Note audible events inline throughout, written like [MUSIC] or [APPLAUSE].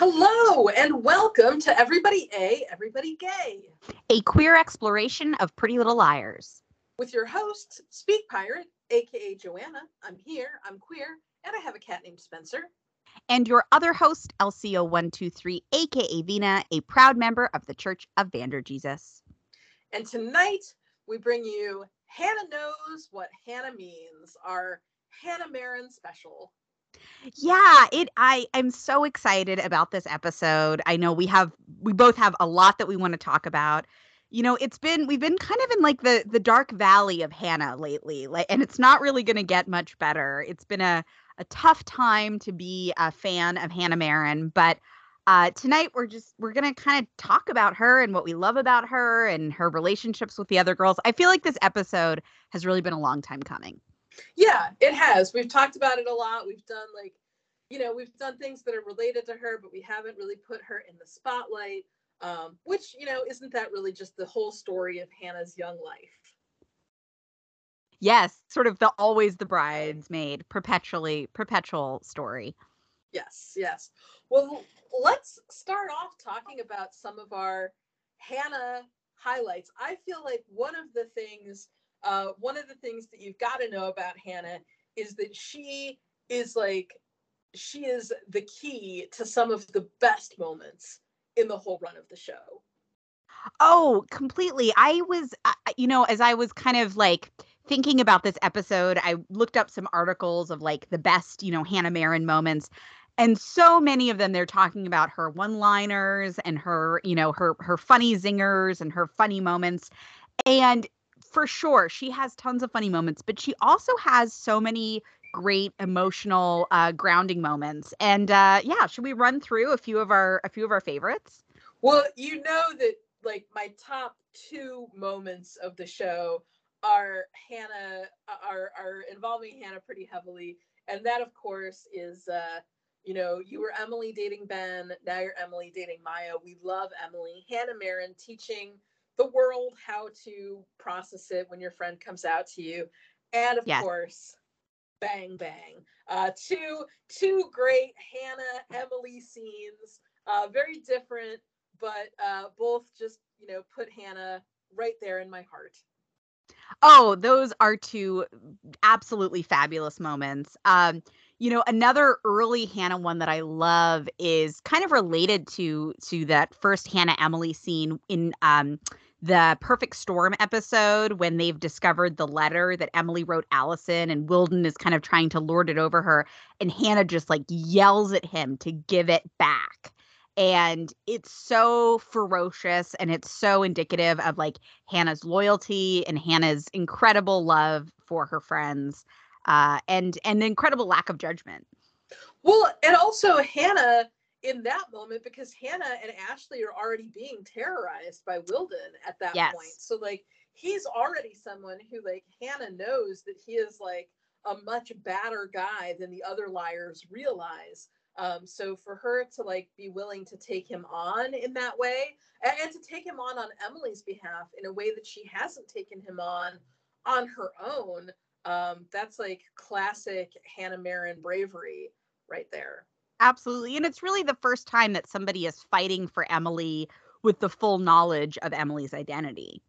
Hello and welcome to Everybody A, Everybody Gay, a queer exploration of Pretty Little Liars. With your host, Speak Pirate, aka Joanna. I'm here, I'm queer, and I have a cat named Spencer. And your other host, LCO123, aka Vina, a proud member of the Church of Vander Jesus. And tonight we bring you Hannah Knows What Hannah Means, our Hannah Marin special. Yeah, it I I'm so excited about this episode. I know we have we both have a lot that we want to talk about. You know, it's been we've been kind of in like the the dark valley of Hannah lately. Like and it's not really going to get much better. It's been a a tough time to be a fan of Hannah Marin, but uh, tonight we're just we're gonna kind of talk about her and what we love about her and her relationships with the other girls. I feel like this episode has really been a long time coming. Yeah, it has. We've talked about it a lot. We've done like, you know, we've done things that are related to her, but we haven't really put her in the spotlight. Um, which, you know, isn't that really just the whole story of Hannah's young life? Yes, sort of the always the bridesmaid, perpetually perpetual story. Yes, yes. Well, let's start off talking about some of our Hannah highlights. I feel like one of the things uh, one of the things that you've got to know about Hannah is that she is like she is the key to some of the best moments in the whole run of the show. Oh, completely. I was, you know, as I was kind of like thinking about this episode, I looked up some articles of like the best, you know, Hannah Marin moments. And so many of them, they're talking about her one-liners and her, you know, her her funny zingers and her funny moments. And for sure she has tons of funny moments but she also has so many great emotional uh, grounding moments and uh, yeah should we run through a few of our a few of our favorites? Well you know that like my top two moments of the show are hannah are are involving hannah pretty heavily and that of course is uh you know you were emily dating ben now you're emily dating maya we love emily. Hannah marin teaching the world how to process it when your friend comes out to you and of yes. course bang bang uh, two two great hannah emily scenes uh, very different but uh, both just you know put hannah right there in my heart oh those are two absolutely fabulous moments um you know another early hannah one that i love is kind of related to to that first hannah emily scene in um the Perfect Storm episode when they've discovered the letter that Emily wrote Allison and Wilden is kind of trying to lord it over her and Hannah just like yells at him to give it back. And it's so ferocious and it's so indicative of like Hannah's loyalty and Hannah's incredible love for her friends uh, and and incredible lack of judgment. Well, and also Hannah in that moment because Hannah and Ashley are already being terrorized by Wilden at that yes. point. So like he's already someone who like Hannah knows that he is like a much badder guy than the other liars realize. Um, so for her to like be willing to take him on in that way and, and to take him on on Emily's behalf in a way that she hasn't taken him on on her own, um, that's like classic Hannah Marin bravery right there. Absolutely. And it's really the first time that somebody is fighting for Emily with the full knowledge of Emily's identity.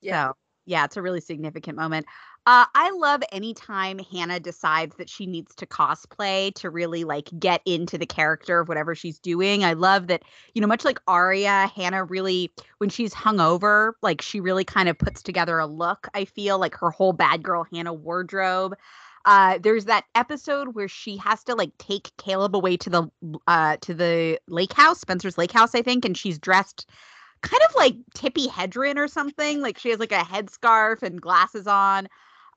Yeah. So, yeah, it's a really significant moment. Uh, I love anytime Hannah decides that she needs to cosplay to really like get into the character of whatever she's doing. I love that, you know, much like Aria, Hannah really, when she's hungover, like she really kind of puts together a look. I feel like her whole bad girl Hannah wardrobe uh, there's that episode where she has to like take Caleb away to the uh to the lake house, Spencer's lake house, I think, and she's dressed kind of like Tippi Hedren or something. Like she has like a headscarf and glasses on.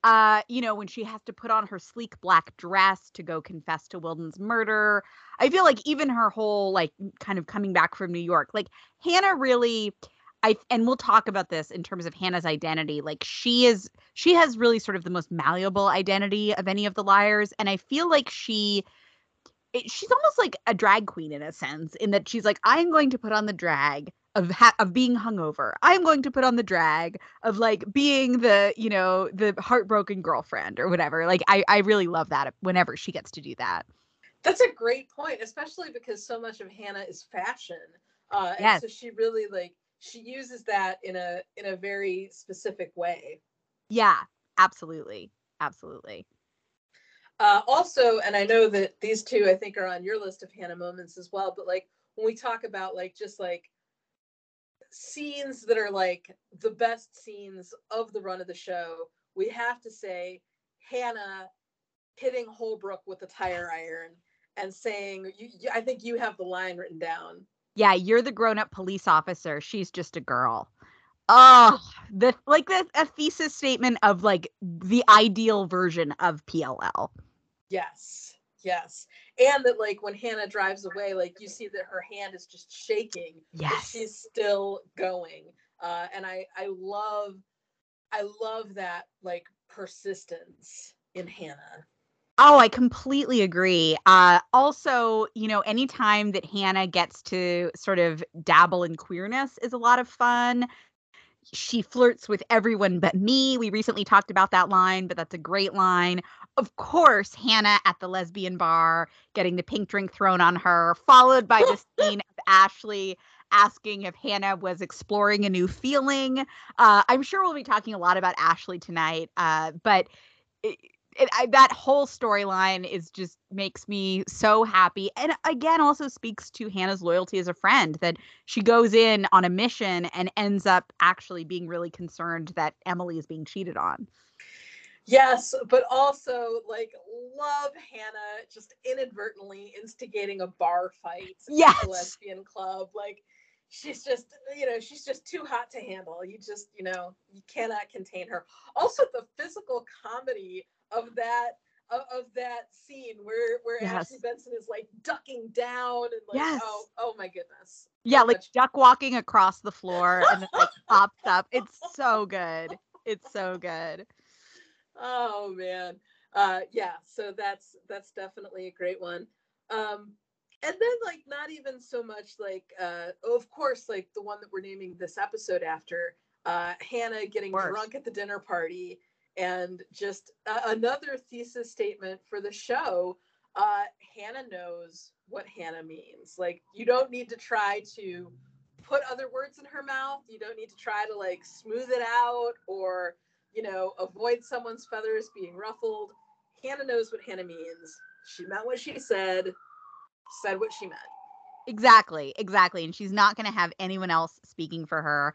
Uh, you know, when she has to put on her sleek black dress to go confess to Wilden's murder. I feel like even her whole like kind of coming back from New York, like Hannah really I and we'll talk about this in terms of Hannah's identity. Like she is she has really sort of the most malleable identity of any of the liars and I feel like she it, she's almost like a drag queen in a sense in that she's like I'm going to put on the drag of ha- of being hungover. I'm going to put on the drag of like being the, you know, the heartbroken girlfriend or whatever. Like I I really love that whenever she gets to do that. That's a great point, especially because so much of Hannah is fashion. Uh, yes. so she really like she uses that in a in a very specific way. Yeah, absolutely, absolutely. Uh, also, and I know that these two I think are on your list of Hannah moments as well. But like when we talk about like just like scenes that are like the best scenes of the run of the show, we have to say Hannah hitting Holbrook with a tire iron and saying, I think you have the line written down. Yeah, you're the grown up police officer. She's just a girl. Oh, the like the a thesis statement of like the ideal version of PLL. Yes, yes, and that like when Hannah drives away, like you see that her hand is just shaking. Yes, she's still going. Uh, and I I love I love that like persistence in Hannah. Oh, I completely agree. Uh, also, you know, anytime that Hannah gets to sort of dabble in queerness is a lot of fun. She flirts with everyone but me. We recently talked about that line, but that's a great line. Of course, Hannah at the lesbian bar getting the pink drink thrown on her, followed by the [LAUGHS] scene of Ashley asking if Hannah was exploring a new feeling. Uh, I'm sure we'll be talking a lot about Ashley tonight, uh, but. It, it, I, that whole storyline is just makes me so happy and again also speaks to hannah's loyalty as a friend that she goes in on a mission and ends up actually being really concerned that emily is being cheated on yes but also like love hannah just inadvertently instigating a bar fight yes. at the lesbian club like she's just you know she's just too hot to handle you just you know you cannot contain her also the physical comedy of that of, of that scene where where yes. Ashley Benson is like ducking down and like yes. oh oh my goodness. Yeah, so like much. duck walking across the floor and then like [LAUGHS] pops up. It's so good. It's so good. Oh man. Uh yeah, so that's that's definitely a great one. Um and then like not even so much like uh of course like the one that we're naming this episode after uh Hannah getting drunk at the dinner party and just uh, another thesis statement for the show uh, hannah knows what hannah means like you don't need to try to put other words in her mouth you don't need to try to like smooth it out or you know avoid someone's feathers being ruffled hannah knows what hannah means she meant what she said said what she meant exactly exactly and she's not going to have anyone else speaking for her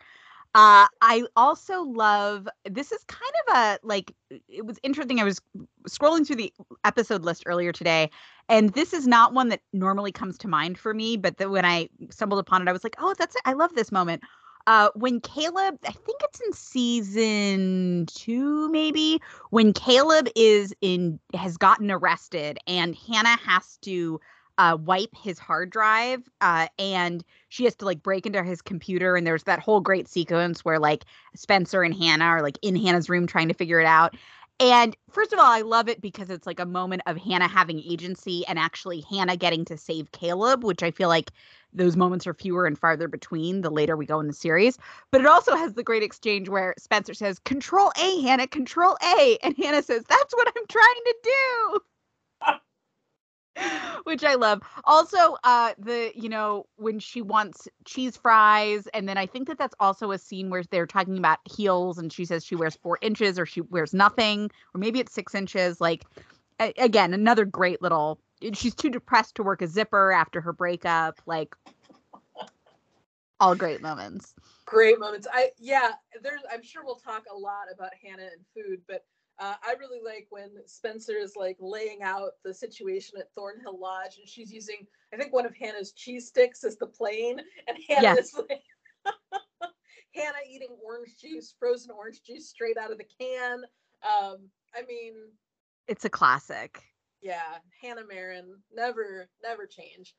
uh, I also love this is kind of a like it was interesting. I was scrolling through the episode list earlier today, and this is not one that normally comes to mind for me. But the, when I stumbled upon it, I was like, "Oh, that's it! I love this moment." Uh, when Caleb, I think it's in season two, maybe when Caleb is in has gotten arrested, and Hannah has to uh, wipe his hard drive uh, and she has to like break into his computer and there's that whole great sequence where like spencer and hannah are like in hannah's room trying to figure it out. And first of all i love it because it's like a moment of hannah having agency and actually hannah getting to save caleb which i feel like those moments are fewer and farther between the later we go in the series but it also has the great exchange where spencer says control a hannah control a [LAUGHS] and hannah says that's what i'm trying to do [LAUGHS] which I love. Also, uh, the you know when she wants cheese fries, and then I think that that's also a scene where they're talking about heels, and she says she wears four inches or she wears nothing, or maybe it's six inches. Like a- again, another great little. She's too depressed to work a zipper after her breakup. Like all great moments. Great moments. I yeah. There's. I'm sure we'll talk a lot about Hannah and food, but uh, I really like when Spencer is like laying out the situation at Thornhill Lodge, and she's using, I think, one of Hannah's cheese sticks as the plane, and Hannah yes. is like, [LAUGHS] Hannah eating orange juice, frozen orange juice straight out of the can. Um, I mean, it's a classic. Yeah, Hannah Marin never, never change.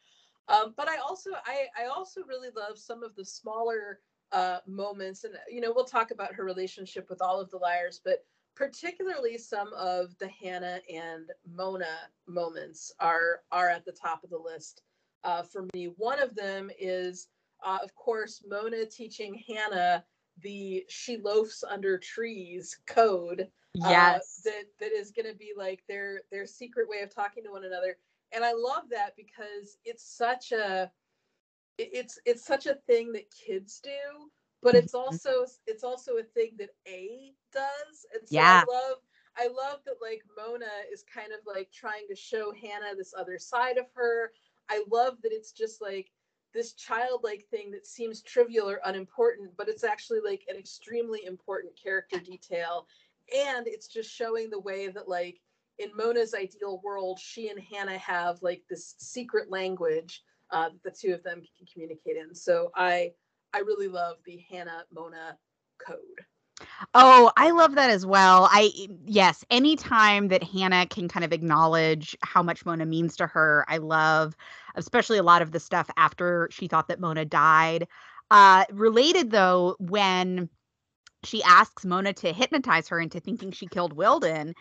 Um, but I also, I, I also really love some of the smaller uh, moments, and you know, we'll talk about her relationship with all of the liars, but particularly some of the Hannah and Mona moments are are at the top of the list uh, for me. One of them is, uh, of course, Mona teaching Hannah the "she loafs under trees" code. Uh, yes, uh, that that is going to be like their their secret way of talking to one another. and I love that because it's such a it's it's such a thing that kids do, but it's mm-hmm. also it's also a thing that A does. And so yeah. I love I love that like Mona is kind of like trying to show Hannah this other side of her. I love that it's just like this childlike thing that seems trivial or unimportant, but it's actually like an extremely important character detail. And it's just showing the way that like in Mona's ideal world, she and Hannah have like this secret language uh, that the two of them can communicate in. So I I really love the Hannah Mona code. Oh, I love that as well. I yes, anytime that Hannah can kind of acknowledge how much Mona means to her, I love especially a lot of the stuff after she thought that Mona died. Uh related though when she asks Mona to hypnotize her into thinking she killed Wilden,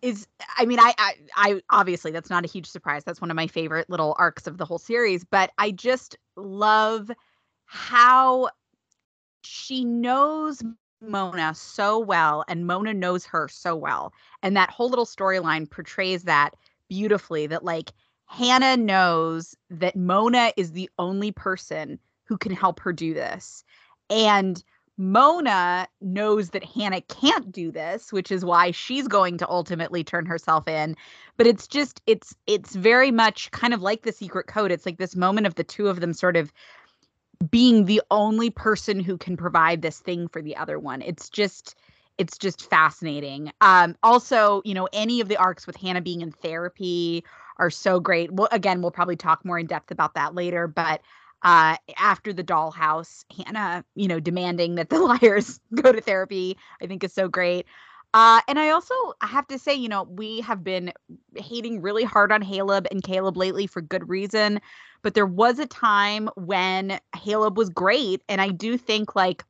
is I mean I, I I obviously that's not a huge surprise. That's one of my favorite little arcs of the whole series, but I just love how she knows Mona so well and Mona knows her so well. And that whole little storyline portrays that beautifully that like Hannah knows that Mona is the only person who can help her do this. And Mona knows that Hannah can't do this, which is why she's going to ultimately turn herself in. But it's just it's it's very much kind of like the secret code. It's like this moment of the two of them sort of being the only person who can provide this thing for the other one. It's just it's just fascinating. Um also, you know, any of the arcs with Hannah being in therapy are so great. Well, again, we'll probably talk more in depth about that later, but uh, after the dollhouse, Hannah, you know, demanding that the [LAUGHS] liars go to therapy, I think is so great. Uh, and I also have to say, you know, we have been hating really hard on Haleb and Caleb lately for good reason. But there was a time when Haleb was great. And I do think like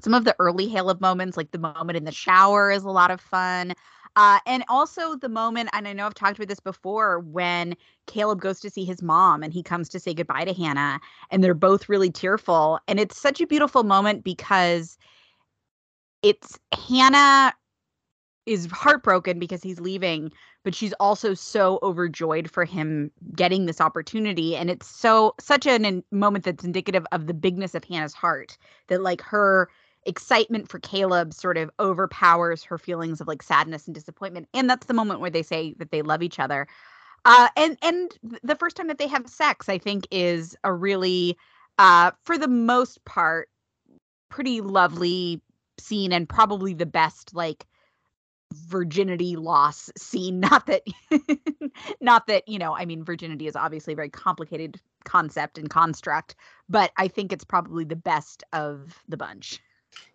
some of the early Haleb moments, like the moment in the shower, is a lot of fun. Uh, and also the moment, and I know I've talked about this before, when Caleb goes to see his mom and he comes to say goodbye to Hannah, and they're both really tearful. And it's such a beautiful moment because it's Hannah is heartbroken because he's leaving, but she's also so overjoyed for him getting this opportunity. And it's so such an, a moment that's indicative of the bigness of Hannah's heart that like her excitement for Caleb sort of overpowers her feelings of like sadness and disappointment. And that's the moment where they say that they love each other. Uh, and and the first time that they have sex, I think, is a really, uh, for the most part, pretty lovely scene and probably the best like virginity loss scene [LAUGHS] not that not that you know i mean virginity is obviously a very complicated concept and construct but i think it's probably the best of the bunch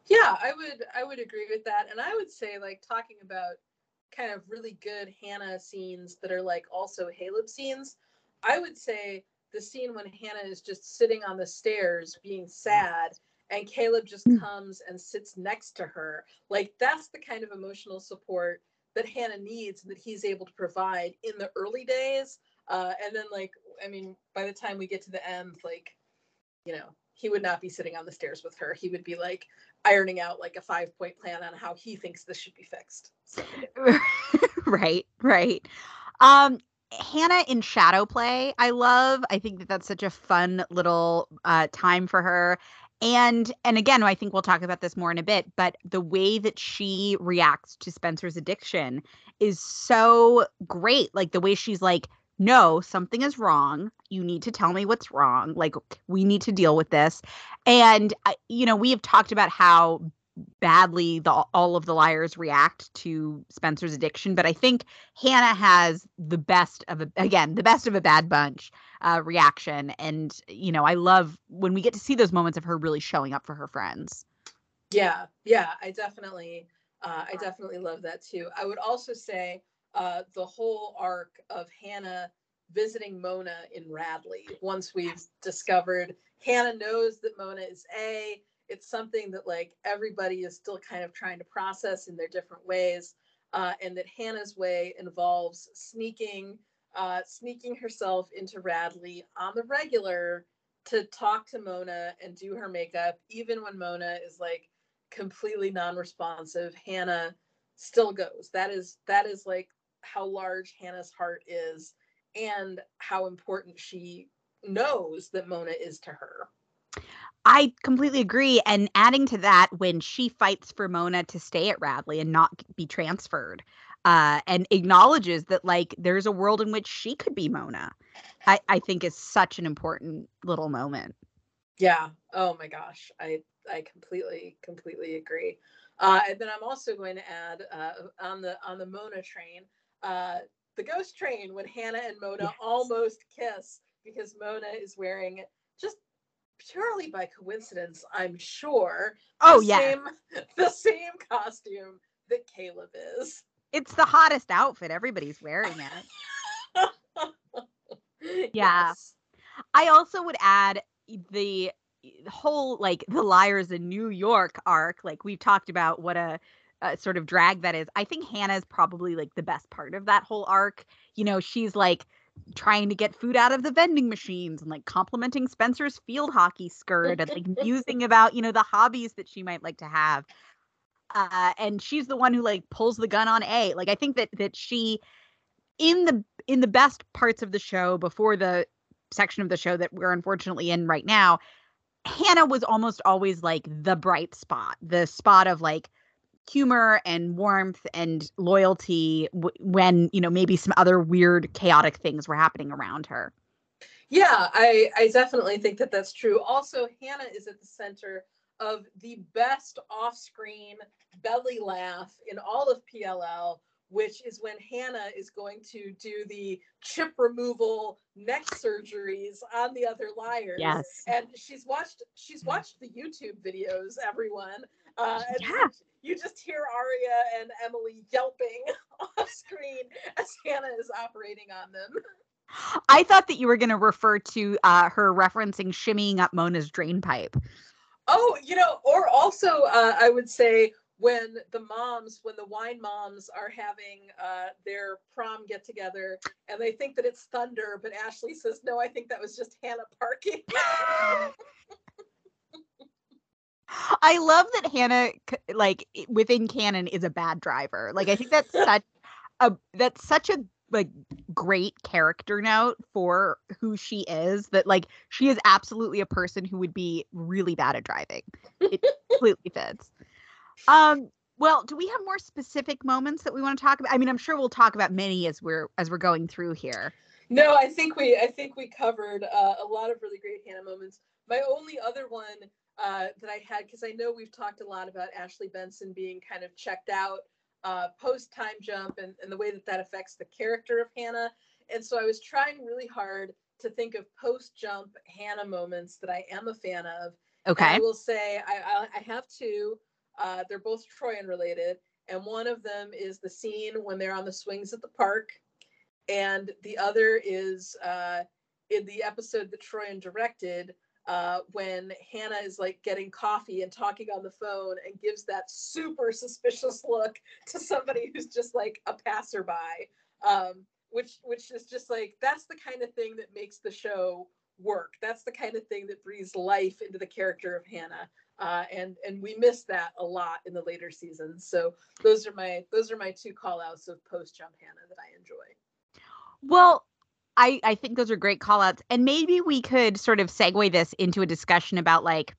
yeah, I would I would agree with that. And I would say like talking about kind of really good Hannah scenes that are like also Haleb scenes, I would say the scene when Hannah is just sitting on the stairs being sad and Caleb just mm. comes and sits next to her. Like that's the kind of emotional support that Hannah needs and that he's able to provide in the early days. Uh, and then like I mean, by the time we get to the end, like, you know, he would not be sitting on the stairs with her. He would be like ironing out like a five point plan on how he thinks this should be fixed. [LAUGHS] Right, right. Um, Hannah in shadow play, I love. I think that that's such a fun little uh, time for her. And and again, I think we'll talk about this more in a bit, but the way that she reacts to Spencer's addiction is so great. Like the way she's like, no, something is wrong. You need to tell me what's wrong. Like, we need to deal with this. And, you know, we have talked about how badly the all of the liars react to Spencer's addiction, but I think Hannah has the best of a again the best of a bad bunch uh, reaction, and you know I love when we get to see those moments of her really showing up for her friends. Yeah, yeah, I definitely, uh, I definitely love that too. I would also say uh, the whole arc of Hannah visiting Mona in Radley. Once we've discovered Hannah knows that Mona is A, it's something that like everybody is still kind of trying to process in their different ways. Uh, and that Hannah's way involves sneaking, uh, sneaking herself into Radley on the regular to talk to Mona and do her makeup, even when Mona is like completely non-responsive. Hannah still goes. That is that is like how large Hannah's heart is. and how important she knows that Mona is to her. I completely agree. And adding to that, when she fights for Mona to stay at Radley and not be transferred, uh, and acknowledges that like there's a world in which she could be Mona, I, I think is such an important little moment. Yeah. Oh my gosh. I I completely completely agree. Uh, and then I'm also going to add uh, on the on the Mona train, uh, the ghost train when Hannah and Mona yes. almost kiss because Mona is wearing just purely by coincidence, I'm sure. Oh yeah, same, [LAUGHS] the same costume that Caleb is. It's the hottest outfit. Everybody's wearing it. [LAUGHS] yeah. Yes. I also would add the whole like the liars in New York arc. Like we've talked about what a, a sort of drag that is. I think Hannah's probably like the best part of that whole arc. You know, she's like trying to get food out of the vending machines and like complimenting Spencer's field hockey skirt and like [LAUGHS] musing about, you know, the hobbies that she might like to have. Uh, and she's the one who like pulls the gun on A. Like I think that that she in the in the best parts of the show before the section of the show that we're unfortunately in right now, Hannah was almost always like the bright spot, the spot of like humor and warmth and loyalty w- when you know maybe some other weird chaotic things were happening around her yeah i i definitely think that that's true also hannah is at the center of the best off-screen belly laugh in all of pll which is when Hannah is going to do the chip removal neck surgeries on the other liars. Yes. And she's watched she's watched the YouTube videos, everyone. Uh, yeah you just hear Aria and Emily yelping [LAUGHS] off screen as Hannah is operating on them. I thought that you were going to refer to uh, her referencing shimmying up Mona's drain pipe. Oh, you know, or also uh, I would say when the moms, when the wine moms are having uh, their prom get together and they think that it's thunder, but Ashley says, no, I think that was just Hannah parking. [LAUGHS] [LAUGHS] I love that Hannah, like within canon, is a bad driver. Like I think that's [LAUGHS] such a that's such a like great character note for who she is. That like she is absolutely a person who would be really bad at driving. It [LAUGHS] completely fits. Um. Well, do we have more specific moments that we want to talk about? I mean, I'm sure we'll talk about many as we're as we're going through here. No, I think we I think we covered uh, a lot of really great Hannah moments. My only other one uh, that I had because I know we've talked a lot about Ashley Benson being kind of checked out uh, post time jump and, and the way that that affects the character of Hannah. And so I was trying really hard to think of post jump Hannah moments that I am a fan of. Okay. And I will say I, I, I have two. Uh, they're both Troian related. And one of them is the scene when they're on the swings at the park. And the other is uh, in the episode that Troian directed uh, when Hannah is like getting coffee and talking on the phone and gives that super suspicious look to somebody who's just like a passerby, um, which which is just like that's the kind of thing that makes the show work. That's the kind of thing that breathes life into the character of Hannah. Uh, and and we miss that a lot in the later seasons. So those are my those are my two call outs of post jump Hannah that I enjoy. Well, I, I think those are great call outs. And maybe we could sort of segue this into a discussion about like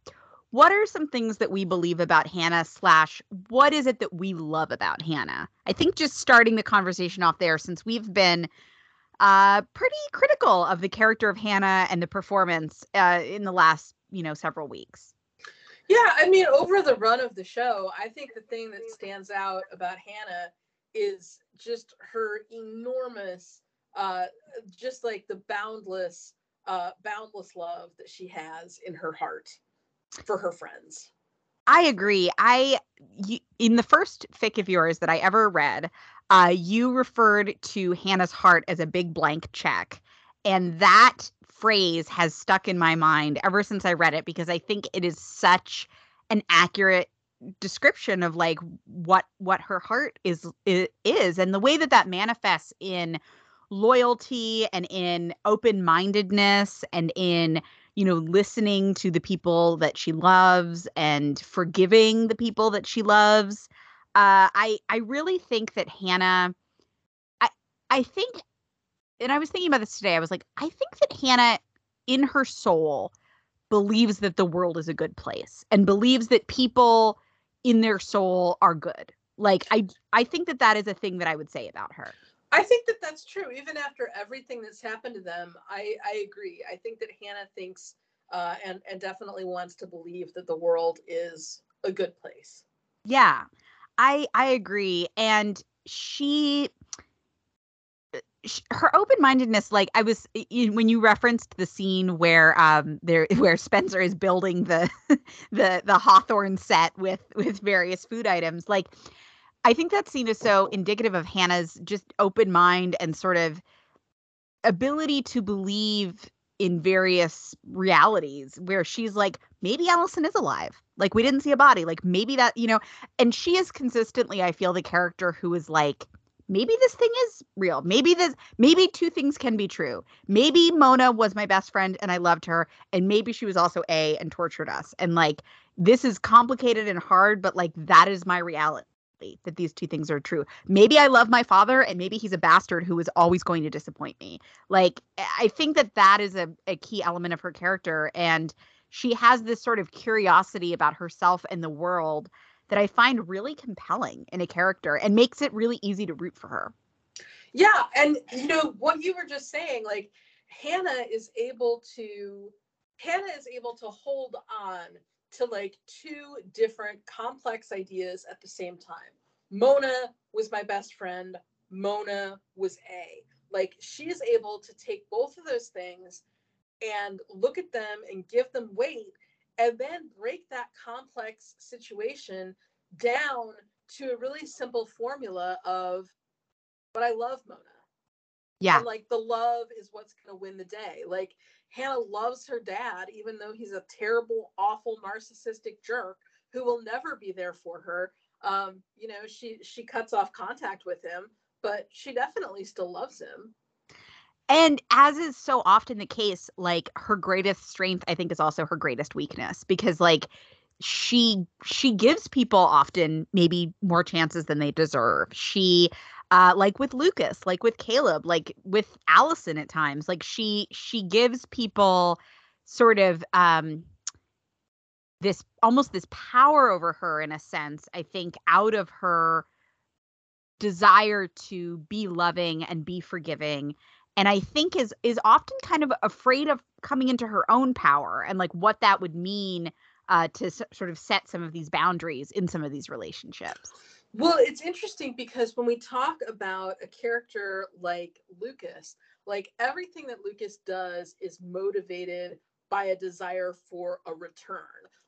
what are some things that we believe about Hannah slash what is it that we love about Hannah? I think just starting the conversation off there since we've been uh pretty critical of the character of Hannah and the performance uh in the last, you know, several weeks. Yeah, I mean, over the run of the show, I think the thing that stands out about Hannah is just her enormous uh, just like the boundless, uh, boundless love that she has in her heart for her friends. I agree. I you, in the first fic of yours that I ever read, uh, you referred to Hannah's heart as a big blank check, and that phrase has stuck in my mind ever since I read it because I think it is such an accurate description of like what what her heart is is and the way that that manifests in loyalty and in open-mindedness and in you know listening to the people that she loves and forgiving the people that she loves uh i i really think that hannah i i think and I was thinking about this today. I was like, I think that Hannah, in her soul, believes that the world is a good place and believes that people in their soul are good. Like I, I think that that is a thing that I would say about her. I think that that's true. Even after everything that's happened to them, I, I agree. I think that Hannah thinks uh, and and definitely wants to believe that the world is a good place. Yeah, I I agree, and she her open-mindedness like i was when you referenced the scene where um there [LAUGHS] where spencer is building the [LAUGHS] the the hawthorne set with with various food items like i think that scene is so indicative of hannah's just open mind and sort of ability to believe in various realities where she's like maybe allison is alive like we didn't see a body like maybe that you know and she is consistently i feel the character who is like maybe this thing is real. Maybe this maybe two things can be true. Maybe Mona was my best friend and I loved her and maybe she was also A and tortured us. And like this is complicated and hard, but like that is my reality that these two things are true. Maybe I love my father and maybe he's a bastard who is always going to disappoint me. Like I think that that is a, a key element of her character and she has this sort of curiosity about herself and the world that I find really compelling in a character and makes it really easy to root for her. Yeah, and you know what you were just saying, like Hannah is able to Hannah is able to hold on to like two different complex ideas at the same time. Mona was my best friend, Mona was A. Like she's able to take both of those things and look at them and give them weight and then break that complex situation down to a really simple formula of but I love Mona. Yeah. And like the love is what's going to win the day. Like Hannah loves her dad, even though he's a terrible, awful, narcissistic jerk who will never be there for her. Um, you know, she she cuts off contact with him, but she definitely still loves him. And as is so often the case, like her greatest strength, I think, is also her greatest weakness because, like, she she gives people often maybe more chances than they deserve. She uh like with Lucas, like with Caleb, like with Allison at times, like she she gives people sort of um this almost this power over her in a sense, I think out of her desire to be loving and be forgiving and i think is is often kind of afraid of coming into her own power and like what that would mean uh, to s- sort of set some of these boundaries in some of these relationships well it's interesting because when we talk about a character like lucas like everything that lucas does is motivated by a desire for a return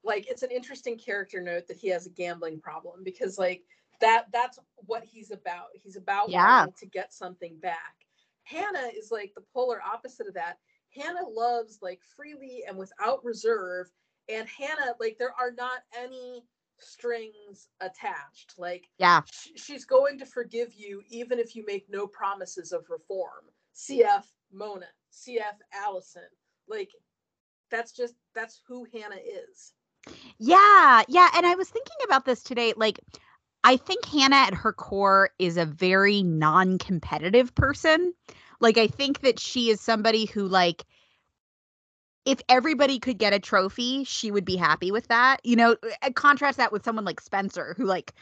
like it's an interesting character note that he has a gambling problem because like that that's what he's about he's about yeah. wanting to get something back Hannah is like the polar opposite of that. Hannah loves like freely and without reserve. And Hannah, like, there are not any strings attached. Like, yeah, sh- she's going to forgive you even if you make no promises of reform. CF Mona, CF Allison. Like, that's just, that's who Hannah is. Yeah. Yeah. And I was thinking about this today. Like, I think Hannah at her core is a very non-competitive person. Like I think that she is somebody who like if everybody could get a trophy, she would be happy with that. You know, contrast that with someone like Spencer who like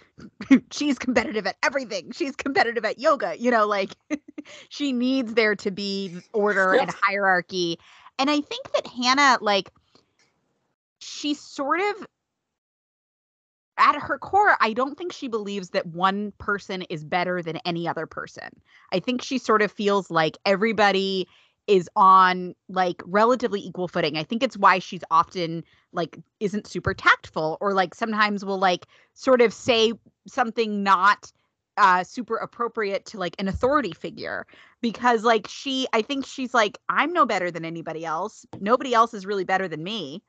[LAUGHS] she's competitive at everything. She's competitive at yoga, you know, like [LAUGHS] she needs there to be order and hierarchy. And I think that Hannah like she sort of at her core, I don't think she believes that one person is better than any other person. I think she sort of feels like everybody is on like relatively equal footing. I think it's why she's often like isn't super tactful or like sometimes will like sort of say something not uh super appropriate to like an authority figure because like she I think she's like I'm no better than anybody else. Nobody else is really better than me.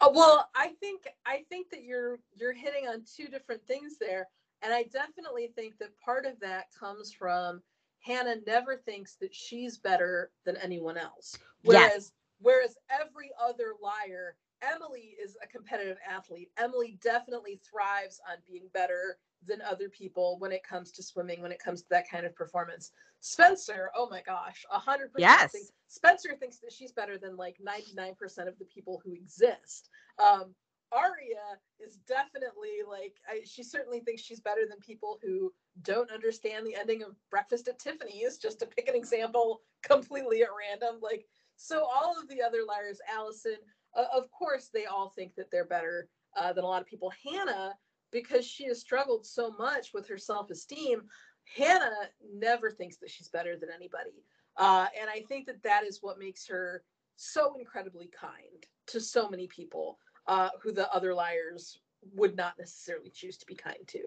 Uh, well, I think I think that you're you're hitting on two different things there, and I definitely think that part of that comes from Hannah never thinks that she's better than anyone else, whereas yes. whereas every other liar Emily is a competitive athlete. Emily definitely thrives on being better than other people when it comes to swimming, when it comes to that kind of performance. Spencer, oh my gosh, a hundred percent. Spencer thinks that she's better than like 99% of the people who exist. Um, Aria is definitely like, I, she certainly thinks she's better than people who don't understand the ending of Breakfast at Tiffany's, just to pick an example completely at random. Like, so all of the other liars, Allison, uh, of course, they all think that they're better uh, than a lot of people. Hannah, because she has struggled so much with her self esteem, Hannah never thinks that she's better than anybody. Uh, and I think that that is what makes her so incredibly kind to so many people uh, who the other liars would not necessarily choose to be kind to.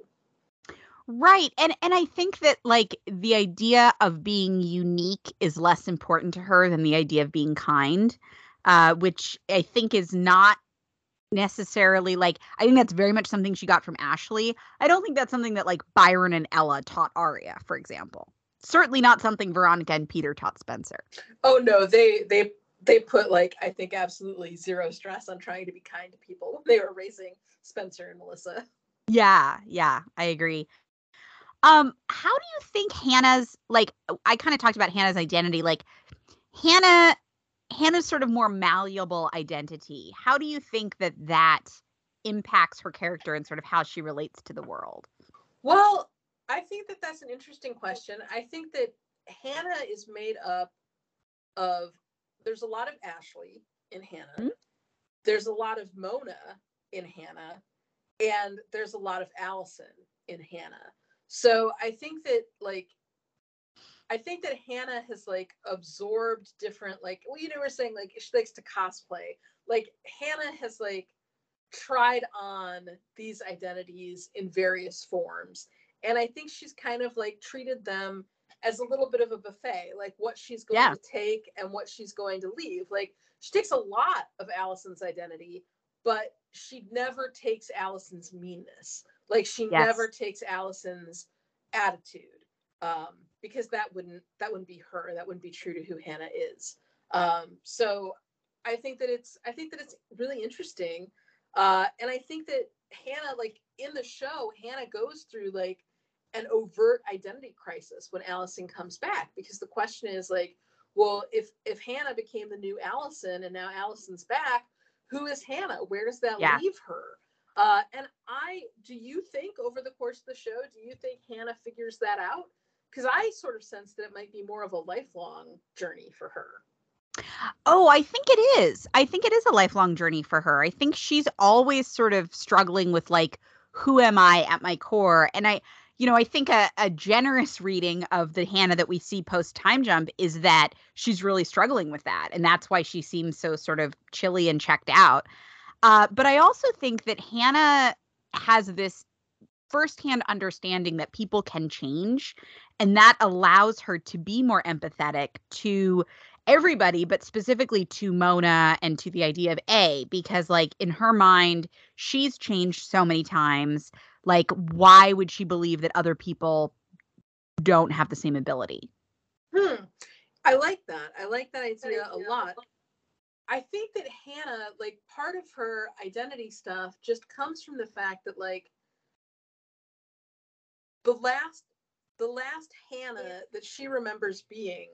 Right. And and I think that like the idea of being unique is less important to her than the idea of being kind, uh, which I think is not necessarily like I think that's very much something she got from Ashley. I don't think that's something that like Byron and Ella taught Aria, for example. Certainly not something Veronica and Peter taught Spencer. Oh no, they they they put like I think absolutely zero stress on trying to be kind to people when they were raising Spencer and Melissa. Yeah, yeah, I agree. Um, how do you think Hannah's like I kind of talked about Hannah's identity, like Hannah Hannah's sort of more malleable identity. How do you think that that impacts her character and sort of how she relates to the world? Well, I think that that's an interesting question. I think that Hannah is made up of there's a lot of Ashley in Hannah. Mhm. There's a lot of Mona in Hannah and there's a lot of Allison in Hannah. So I think that like I think that Hannah has like absorbed different like well you know we're saying like she likes to cosplay. Like Hannah has like tried on these identities in various forms and I think she's kind of like treated them as a little bit of a buffet, like what she's going Yeah. to take and what she's going to leave. Like she takes a lot of Allison's identity, but she never takes Allison's meanness. Like she Yes. never takes Allison's attitude, um, because that wouldn't that wouldn't be her. That wouldn't be true to who Hannah is. Um, so I think that it's I think that it's really interesting, uh, and I think that Hannah, like in the show, Hannah goes through like an overt identity crisis when Allison comes back because the question is like, well, if if Hannah became the new Allison and now Allison's back, who is Hannah? Where does that Yeah. leave her? Uh, and I, do you think over the course of the show, do you think Hannah figures that out? Because I sort of sense that it might be more of a lifelong journey for her. Oh, I think it is. I think it is a lifelong journey for her. I think she's always sort of struggling with like, who am I at my core? And I, you know, I think a, a generous reading of the Hannah that we see post time jump is that she's really struggling with that. And that's why she seems so sort of chilly and checked out. Uh, but I also think that Hannah has this firsthand understanding that people can change. And that allows her to be more empathetic to everybody, but specifically to Mona and to the idea of A, because, like, in her mind, she's changed so many times. Like, why would she believe that other people don't have the same ability? Hmm. I like that. I like that idea a lot. I think that Hannah, like part of her identity stuff just comes from the fact that like the last the last Hannah that she remembers being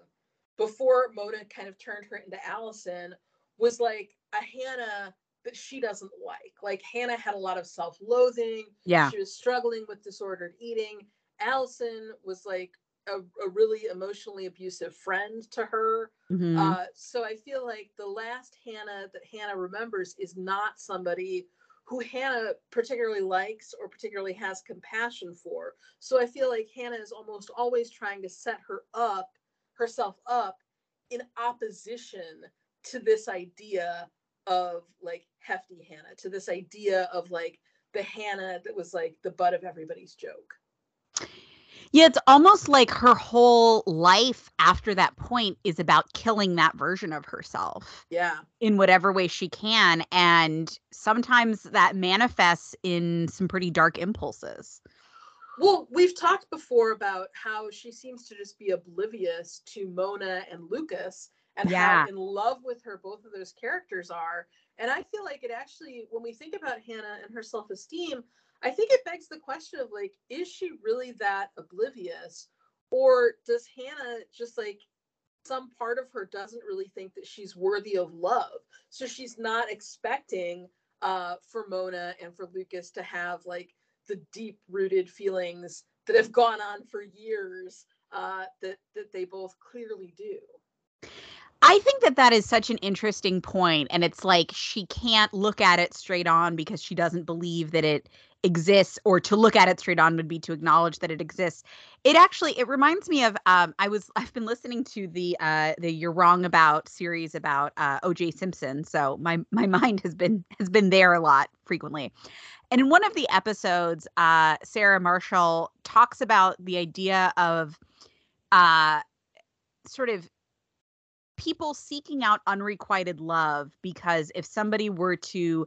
before Mona kind of turned her into Allison was like a Hannah that she doesn't like. Like Hannah had a lot of self-loathing. Yeah. She was struggling with disordered eating. Allison was like a, a really emotionally abusive friend to her. Mhm. Uh, so I feel like the last Hannah that Hannah remembers is not somebody who Hannah particularly likes or particularly has compassion for. So I feel like Hannah is almost always trying to set her up, herself up in opposition to this idea of like hefty Hannah, to this idea of like the Hannah that was like the butt of everybody's joke. Yeah, it's almost like her whole life after that point is about killing that version of herself Yeah. in whatever way she can. And sometimes that manifests in some pretty dark impulses. Well, we've talked before about how she seems to just be oblivious to Mona and Lucas and yeah. how in love with her both of those characters are. And I feel like it actually, when we think about Hannah and her self esteem, I think it begs the question of like, is she really that oblivious? Or does Hannah just like some part of her doesn't really think that she's worthy of love? So she's not expecting uh, for Mona and for Lucas to have like the deep rooted feelings that have gone on for years uh, that that they both clearly do. I think that that is such an interesting point, and it's like she can't look at it straight on because she doesn't believe that it exists, or to look at it straight on would be to acknowledge that it exists. It actually it reminds me of um, I was [LAUGHS] I've been listening to the uh, the You're Wrong About series about uh, O.J. Simpson, so my my [LAUGHS] mind has been has been there a lot frequently. And in one of the episodes, uh, Sarah Marshall talks about the idea of uh, sort of people seeking out unrequited love because if somebody were to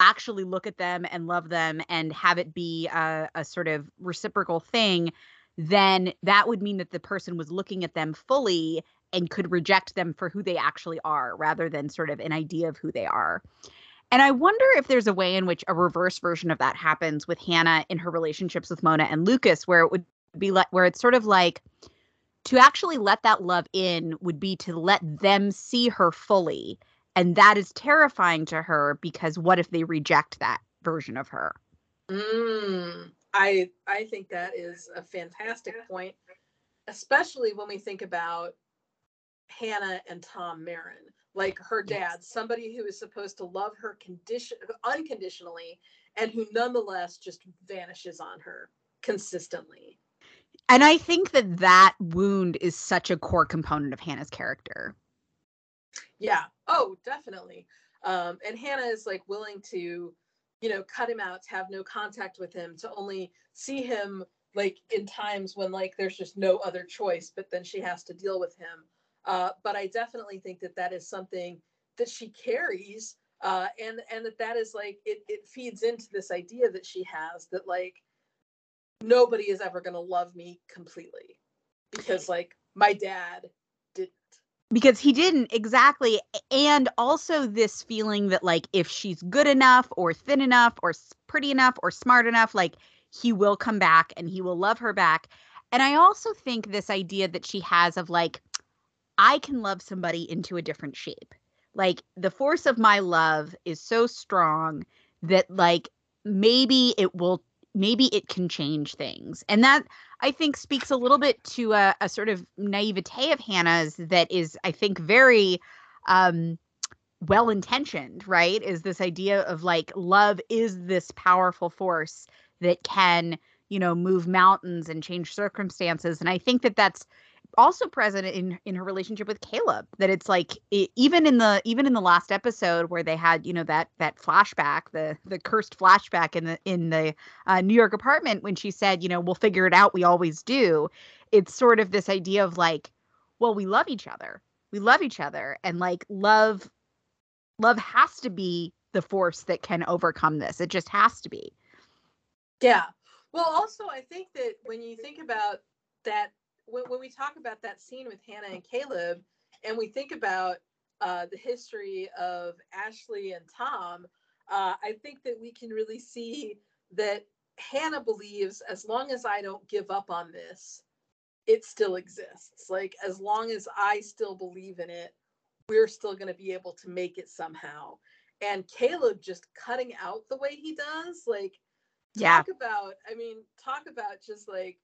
actually look at them and love them and have it be a, a, sort of reciprocal thing, then that would mean that the person was looking at them fully and could reject them for who they actually are rather than sort of an idea of who they are. And I wonder if there's a way in which a reverse version of that happens with Hannah in her relationships with Mona and Lucas, where it would be like, where it's sort of like, to actually let that love in would be to let them see her fully and that is terrifying to her because what if they reject that version of her? Mm, i i think that is a fantastic point especially when we think about hannah and tom marin like her dad yes. somebody who is supposed to love her condition unconditionally and who nonetheless just vanishes on her consistently and I think that that wound is such a core component of Hannah's character. Yeah. Oh, definitely. Um, and Hannah is like willing to, you know, cut him out, to have no contact with him, to only see him like in times when like there's just no other choice, but then she has to deal with him. Uh, but I definitely think that that is something that she carries, uh, and and that that is like it it feeds into this idea that she has that like nobody is ever going to love me completely because like my dad didn't. Because he didn't exactly and also this feeling that like if she's good enough or thin enough or pretty enough or smart enough like he will come back and he will love her back. And i also think this idea that she has of like i can love somebody into a different shape. Like the force of my love is so strong that like maybe it will maybe it can change things. And that I think speaks a little bit to a, a sort of naivete of Hannah's that is, I think, very um, well intentioned, right? Is this idea of like love is this powerful force that can, you know, move mountains and change circumstances. And I think that that's also present in in her relationship with Caleb that it's like it, even in the even in the last episode where they had you know that that flashback the the cursed flashback in the in the uh, New York apartment when she said you know we'll figure it out. We always do it's sort of this idea of like well we love each other. We love each other and like love love has to be the force that can overcome this. It just has to be. Yeah. Well also I think that when you think about that when, when we talk about that scene with Hannah and Caleb, and we think about uh, the history of Ashley and Tom, uh, I think that we can really see that Hannah believes as long as I don't give up on this, it still exists. Like, as long as I still believe in it, we're still going to be able to make it somehow. And Caleb just cutting out the way he does, like, talk yeah. about, I mean, talk about just like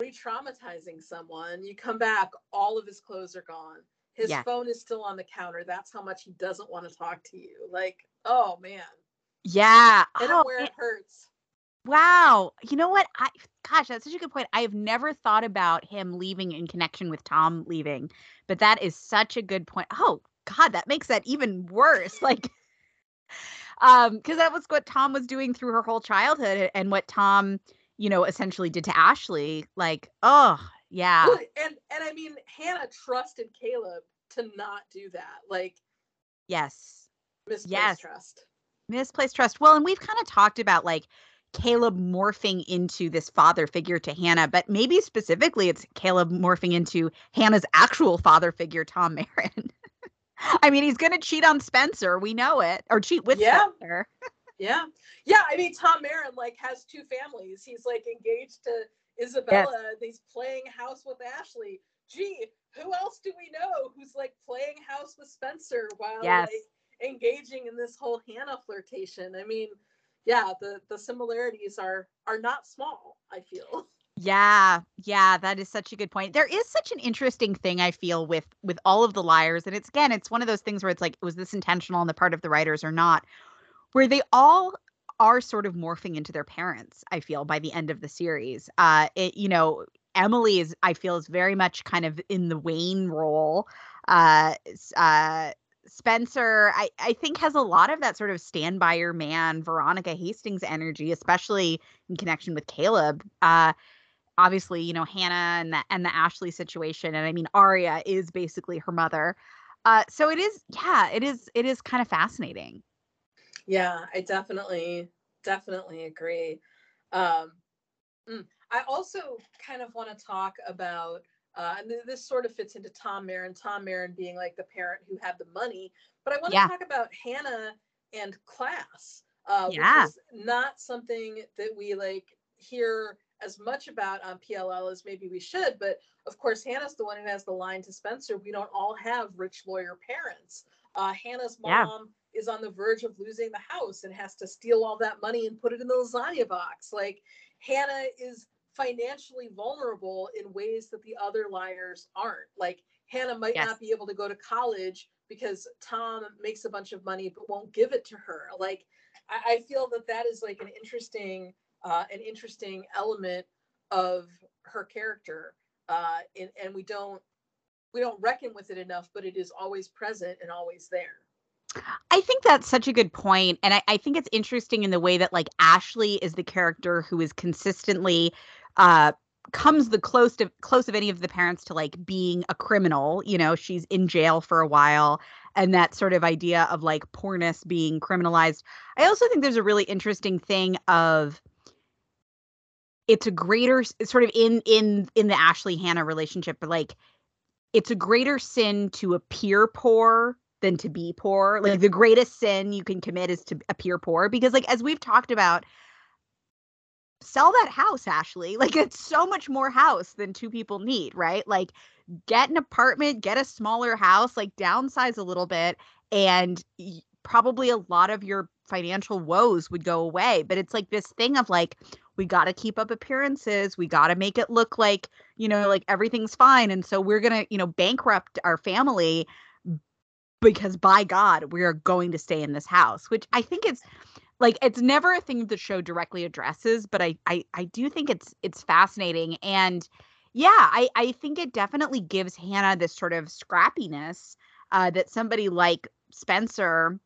re-traumatizing someone you come back all of his clothes are gone. His yeah. phone is still on the counter. That's how much he doesn't want to talk to you. Like oh man. Yeah. And oh, where it hurts. Wow. You know what? I gosh that's such a good point. I have never thought about him leaving in connection with tom leaving but that is such a good point. Oh god that makes that even worse. [LAUGHS] Like um because that was what tom was doing through her whole childhood and what tom you know, essentially did to Ashley. Like, oh, yeah. Well, and and I mean, Hannah trusted Caleb to not do that. Like, yes, misplaced yes. trust. Misplaced trust. Well, and we've kind of talked about like Caleb morphing into this father figure to Hannah, but maybe specifically it's Caleb morphing into Hannah's actual father figure, Tom Marin. [LAUGHS] I mean, he's gonna cheat on Spencer. We know it, or cheat with Yeah. Spencer. [LAUGHS] Yeah. Yeah. I mean, Tom Marin like has two families. He's like engaged to Isabella. and He's playing house with Ashley. Gee, who else do we know who's like playing house with Spencer while Yes. like engaging in this whole Hannah flirtation? I mean, yeah, the the similarities are are not small. I feel. [LAUGHS] Yeah, yeah, that is such a good point. There is such an interesting thing I feel with with all of the liars, and it's again, it's one of those things where it's like, was this intentional on the part of the writers or not? Where they all are sort of morphing into their parents. I feel by the end of the series, uh, it you know, Emily is I feel is very much kind of in the Wayne role. Uh, uh, Spencer, I, I think, has a lot of that sort of stand by your man, Veronica Hastings energy, especially in connection with Caleb. Uh, obviously, you know, Hannah and the and the Ashley situation. And I mean Aria is basically her mother. Uh so it is yeah, it is it is kind of fascinating. Yeah, I definitely definitely agree. Um, mm, I also kind of want to talk about, uh, and this sort of fits into Tom Marin. Tom Marin being like the parent who had the money, but I want to Yeah. talk about Hannah and class, uh, Yeah. which is not something that we like hear as much about on PLL as maybe we should. But of course, Hannah's the one who has the line to Spencer. We don't all have rich lawyer parents. Uh, Hannah's mom is on the verge of losing the house and has to steal all that money and put it in the lasagna box. Like Hannah is financially vulnerable in ways that the other liars aren't. Like Hannah might Yes. not be able to go to college because Tom makes a bunch of money but won't give it to her. Like I, I feel that that is like an interesting, uh, an interesting element of her character, uh, and, and we don't we don't reckon with it enough, but it is always present and always there. I think that's such a good point. And I, I think it's interesting in the way that like Ashley is the character who is consistently uh comes the close to close of any of the parents to like being a criminal. You know, she's in jail for a while and that sort of idea of like poorness being criminalized. I also think there's a really interesting thing of it's a greater sort of in in in the Ashley Hannah relationship, but like it's a greater sin to appear poor than to be poor. Like the greatest sin you can commit is to appear poor because like as we've talked about sell that house Ashley. [LAUGHS] Like it's so much more house than two people need, right? Like get an apartment, get a smaller house, like downsize a little bit and probably a lot of your financial woes would go away. But it's like this thing of like we got to keep up appearances. We got to make it look like, you know, like everything's fine. And so we're going to, you know, bankrupt our family because by God, we are going to stay in this house, which I think it's like it's never a thing the show directly addresses, but I I, I do think it's it's fascinating. And yeah, I, I think it definitely gives Hannah this sort of scrappiness uh, that somebody like Spencer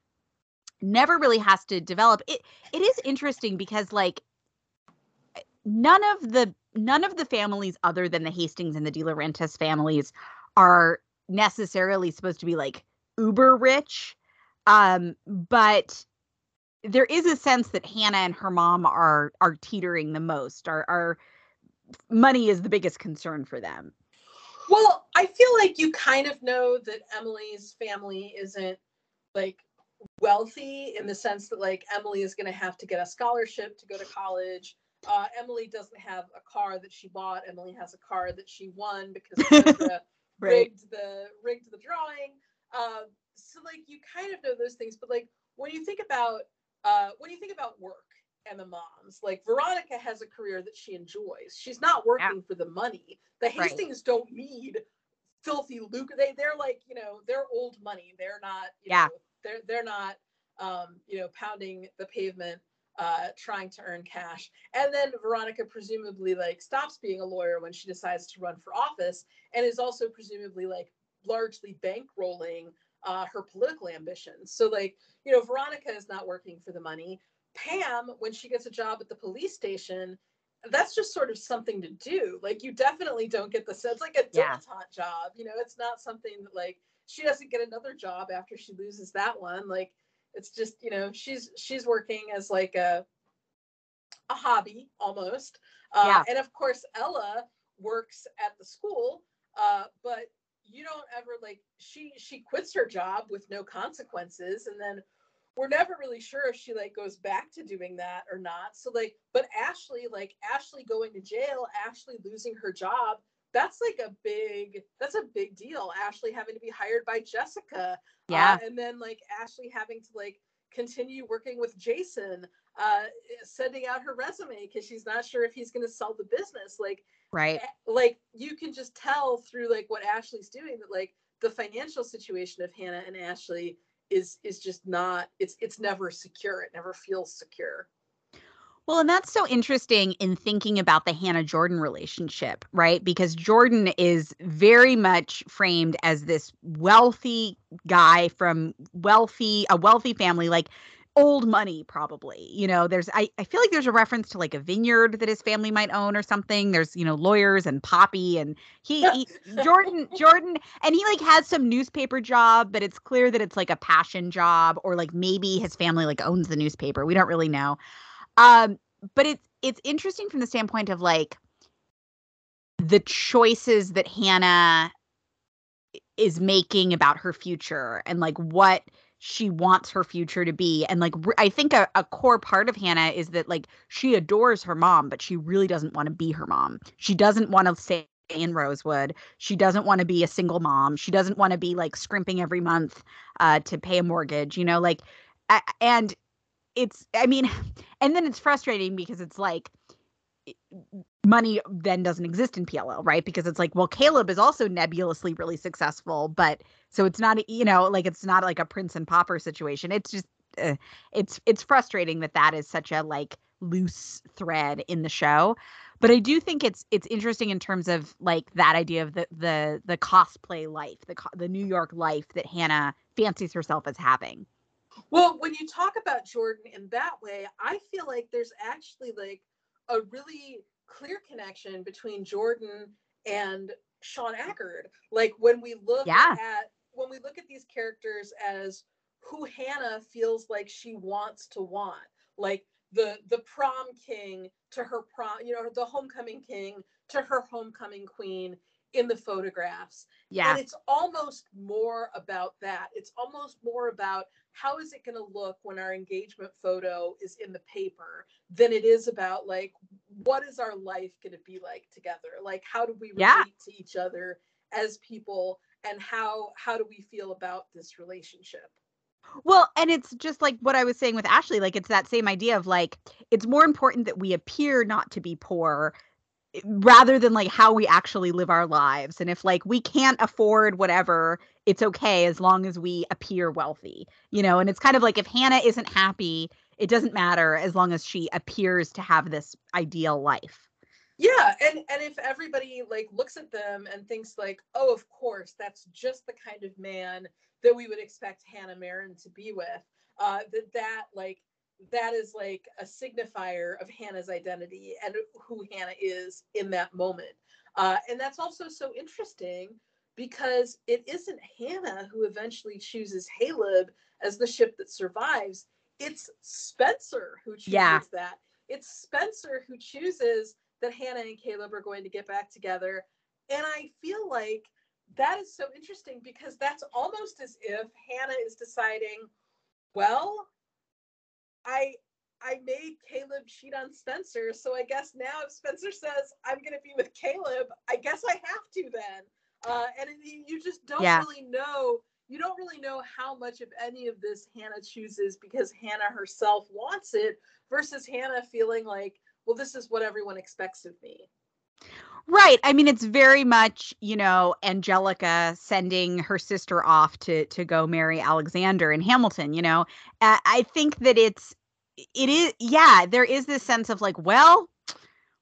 never really has to develop. It it is interesting because like none of the none of the families other than the Hastings and the DiLaurentis families are necessarily supposed to be like uber rich. Um, but there is a sense that Hannah and her mom are are teetering the most. Are are money is the biggest concern for them. Well, I feel like you kind of know that Emily's family isn't like wealthy in the sense that like Emily is going to have to get a scholarship to go to college. Uh, Emily doesn't have a car that she bought. Emily has a car that she won because Sandra [LAUGHS] rigged the rigged the drawing. Um, so like you kind of know those things, but like when you think about uh, when you think about work and the moms, like Veronica has a career that she enjoys. She's not working for the money. The Right. Hastings don't need filthy lucre. They they're like you know they're old money. They're not you Yeah. know, they're they're not um, you know pounding the pavement uh, trying to earn cash. And then Veronica presumably like stops being a lawyer when she decides to run for office and is also presumably like largely bankrolling uh, her political ambitions. So like, you know, Veronica is not working for the money. Pam, when she gets a job at the police station, that's just sort of something to do. Like you definitely don't get the sense like a Yeah. dilettante job. You know, it's not something that like she doesn't get another job after she loses that one. Like it's just you know she's she's working as like a a hobby almost uh, Yeah. and of course ella works at the school uh, but you don't ever like she she quits her job with no consequences and then we're never really sure if she like goes back to doing that or not. So like but ashley like ashley going to jail ashley losing her job that's like a big that's a big deal. Ashley having to be hired by jessica. Yeah. Uh, and then like ashley having to like continue working with jason uh sending out her resume because she's not sure if he's going to sell the business. Like right. like you can just tell through like what ashley's doing that like the financial situation of hannah and ashley is is just not it's it's never secure. It never feels secure. Well, and that's so interesting in thinking about the Hannah Jordan relationship, right? Because Jordan is very much framed as this wealthy guy from wealthy, a wealthy family, like old money, probably. You know, there's, I, I feel like there's a reference to like a vineyard that his family might own or something. There's, you know, lawyers and poppy and he, [LAUGHS] he Jordan, Jordan, and he like has some newspaper job, but it's clear that it's like a passion job or like maybe his family like owns the newspaper. We don't really know. Um, but it's it's interesting from the standpoint of like the choices that Hannah is making about her future and like what she wants her future to be and like i think a, a core part of hannah is that like she adores her mom but she really doesn't want to be her mom. She doesn't want to stay in rosewood. She doesn't want to be a single mom. She doesn't want to be like scrimping every month uh to pay a mortgage you know like and it's i mean [SIGHS] and then it's frustrating because it's like money then doesn't exist in PLL, right? Because it's like, well, Caleb is also nebulously really successful, but so it's not, you know, like it's not like a prince and pauper situation. It's just, uh, it's it's frustrating that that is such a like loose thread in the show. But I do think it's it's interesting in terms of like that idea of the the the cosplay life, the the New York life that Hannah fancies herself as having. Well, when you talk about Jordan in that way, I feel like there's actually like a really clear connection between Jordan and Sean Ackard. Like when we look yeah. at when we look at these characters as who Hannah feels like she wants to want, like the the prom king to her prom, you know, the homecoming king to her homecoming queen in the photographs. Yeah. And it's almost more about that. It's almost more about how is it going to look when our engagement photo is in the paper than it is about like what is our life going to be like together? Like how do we relate yeah. to each other as people and how how do we feel about this relationship? Well, and it's just like what I was saying with Ashley, like it's that same idea of like it's more important that we appear not to be poor rather than like how we actually live our lives and if like we can't afford whatever it's okay as long as we appear wealthy you know and it's kind of like if hannah isn't happy it doesn't matter as long as she appears to have this ideal life. Yeah and and if everybody like looks at them and thinks like oh of course that's just the kind of man that we would expect hannah marin to be with uh that that like that is like a signifier of Hannah's identity and who Hannah is in that moment. Uh, and that's also so interesting because it isn't Hannah who eventually chooses Haleb as the ship that survives. It's Spencer who chooses yeah. that. It's Spencer who chooses that Hannah and Caleb are going to get back together. And I feel like that is so interesting because that's almost as if Hannah is deciding, well, I I made Caleb cheat on Spencer, so I guess now if Spencer says I'm going to be with Caleb, I guess I have to then. Uh, and you just don't yeah. really know. You don't really know how much of any of this Hannah chooses because Hannah herself wants it versus Hannah feeling like, well, this is what everyone expects of me. Right. I mean, it's very much, you know, Angelica sending her sister off to to go marry Alexander in Hamilton. You know, uh, I think that it's it is yeah. There is this sense of like, well,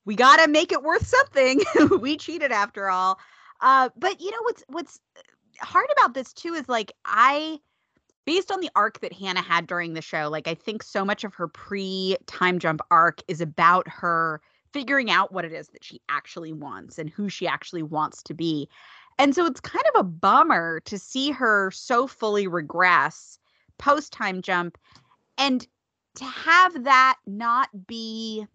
we got to make it worth something. [LAUGHS] we cheated after all. Uh, but you know what's what's hard about this too is like I based on the arc that Hannah had during the show, like I think so much of her pre time jump arc is about her figuring out what it is that she actually wants and who she actually wants to be. And so it's kind of a bummer to see her so fully regress post time jump and to have that not be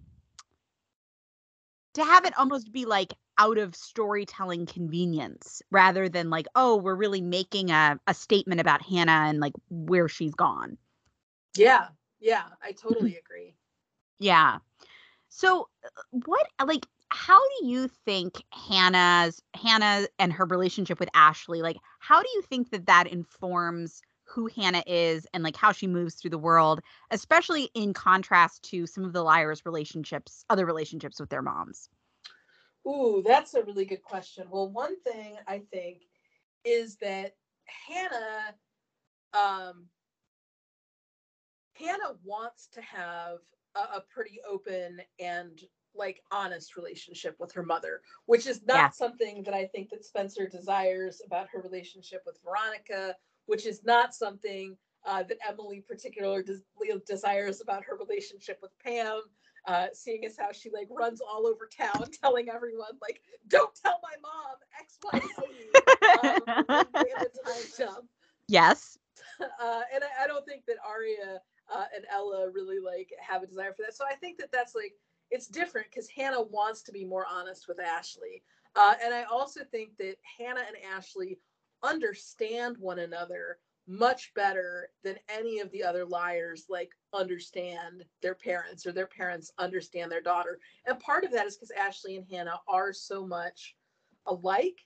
to have it almost be like out of storytelling convenience rather than like, oh, we're really making a, a statement about Hannah and like where she's gone. Yeah. Yeah. I totally [CLEARS THROAT] agree. Yeah. So uh, what like how do you think Hannah's Hannah and her relationship with Ashley like how do you think that that informs who Hannah is and like how she moves through the world especially in contrast to some of the liars relationships other relationships with their moms Ooh, that's a really good question. Well, one thing I think is that Hannah um Hannah wants to have a, a pretty open and like honest relationship with her mother, which is not yeah. something that I think that Spencer desires about her relationship with Veronica, which is not something uh, that Emily particularly des- desires about her relationship with Pam. Uh, seeing as how she like runs all over town [LAUGHS] telling everyone like, "Don't tell my mom X Y Z." um, in the time jump. Yes. Uh, and I, I, don't think that Aria uh, and Ella really like have a desire for that. So I think that that's like it's different because Hannah wants to be more honest with Ashley. Uh, and I also think that Hannah and Ashley understand one another much better than any of the other liars like understand their parents or their parents understand their daughter. And part of that is because Ashley and Hannah are so much alike.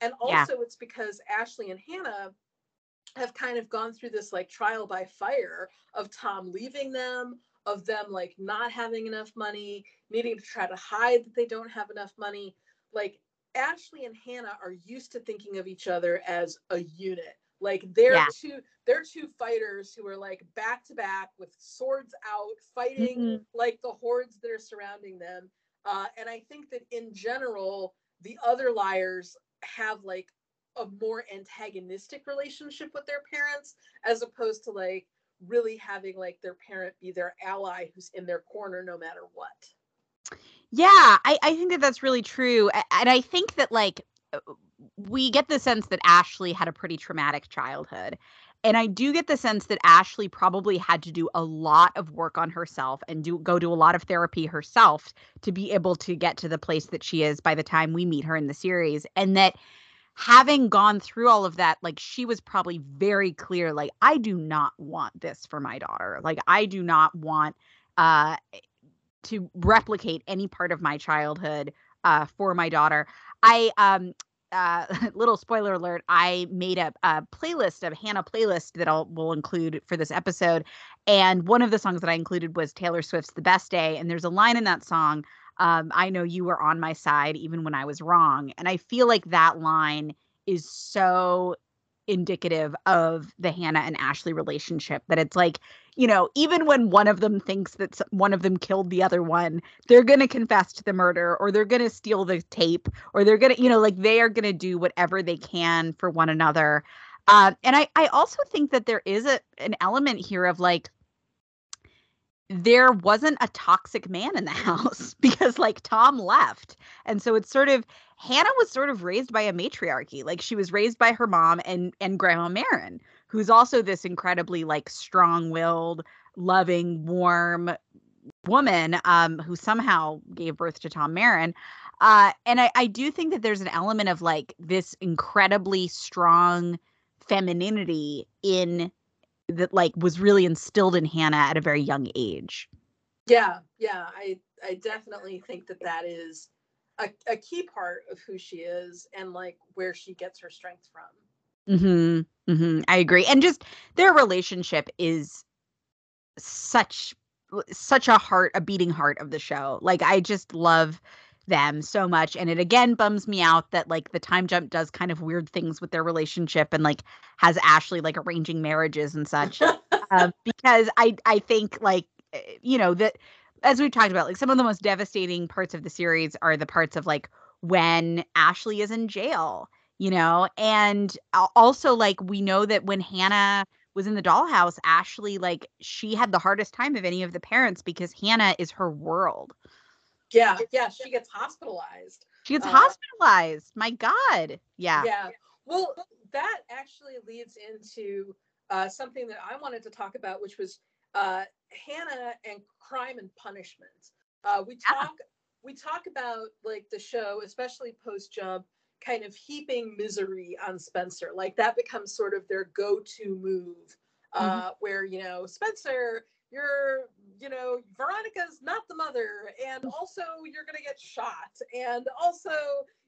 And also yeah. it's because Ashley and Hannah have kind of gone through this like trial by fire of Tom leaving them, of them like not having enough money, needing to try to hide that they don't have enough money. Like Ashley and Hannah are used to thinking of each other as a unit. Like they're yeah. two they're two fighters who are like back to back with swords out fighting mm-hmm. like the hordes that are surrounding them. Uh, and I think that in general, the other liars have like a more antagonistic relationship with their parents as opposed to like really having like their parent be their ally who's in their corner no matter what. Yeah, I, I think that that's really true. And I think that like uh, we get the sense that Ashley had a pretty traumatic childhood. And I do get the sense that Ashley probably had to do a lot of work on herself and do go to a lot of therapy herself to be able to get to the place that she is by the time we meet her in the series. And that having gone through all of that, like she was probably very clear, like, I do not want this for my daughter. Like, I do not want uh to replicate any part of my childhood uh for my daughter. I um uh [LAUGHS] little spoiler alert i made a, a playlist of hannah playlist that i'll will include for this episode and one of the songs that i included was taylor swift's the best day and there's a line in that song um, I know you were on my side even when I was wrong. And I feel like that line is so indicative of the Hannah and Ashley relationship that it's like, you know, even when one of them thinks that one of them killed the other one, they're going to confess to the murder or they're going to steal the tape or they're going to, you know, like they are going to do whatever they can for one another. Uh, and I, I also think that there is a, an element here of like, there wasn't a toxic man in the [LAUGHS] house because like Tom left. And so it's sort of Hannah was sort of raised by a matriarchy. Like she was raised by her mom and and Grandma Marin, who's also this incredibly like strong-willed, loving, warm woman um who somehow gave birth to Tom Marin. Uh and I I do think that there's an element of like this incredibly strong femininity in that like was really instilled in Hannah at a very young age. Yeah, yeah, I I definitely think that that is a, a key part of who she is and like where she gets her strength from. Mhm. Mhm. I agree. And just their relationship is such such a heart a beating heart of the show. Like I just love them so much and it again bums me out that like the time jump does kind of weird things with their relationship and like has ashley like arranging marriages and such uh, [LAUGHS] because i i think like eh, you know that as we've talked about like some of the most devastating parts of the series are the parts of like when ashley is in jail you know and also like we know that when hannah was in the dollhouse ashley like she had the hardest time of any of the parents because hannah is her world yeah, yeah, she gets hospitalized. She gets uh, hospitalized. My God. Yeah. Yeah. Well, that actually leads into uh, something that I wanted to talk about, which was uh, Hannah and crime and punishment. Uh, we talk. Yeah. we talk about like the show, especially post jump, kind of heaping misery on Spencer. Like that becomes sort of their go-to move, uh, mm-hmm. where you know Spencer, you're you know Veronica's not the mother, and also you're gonna get shot, and also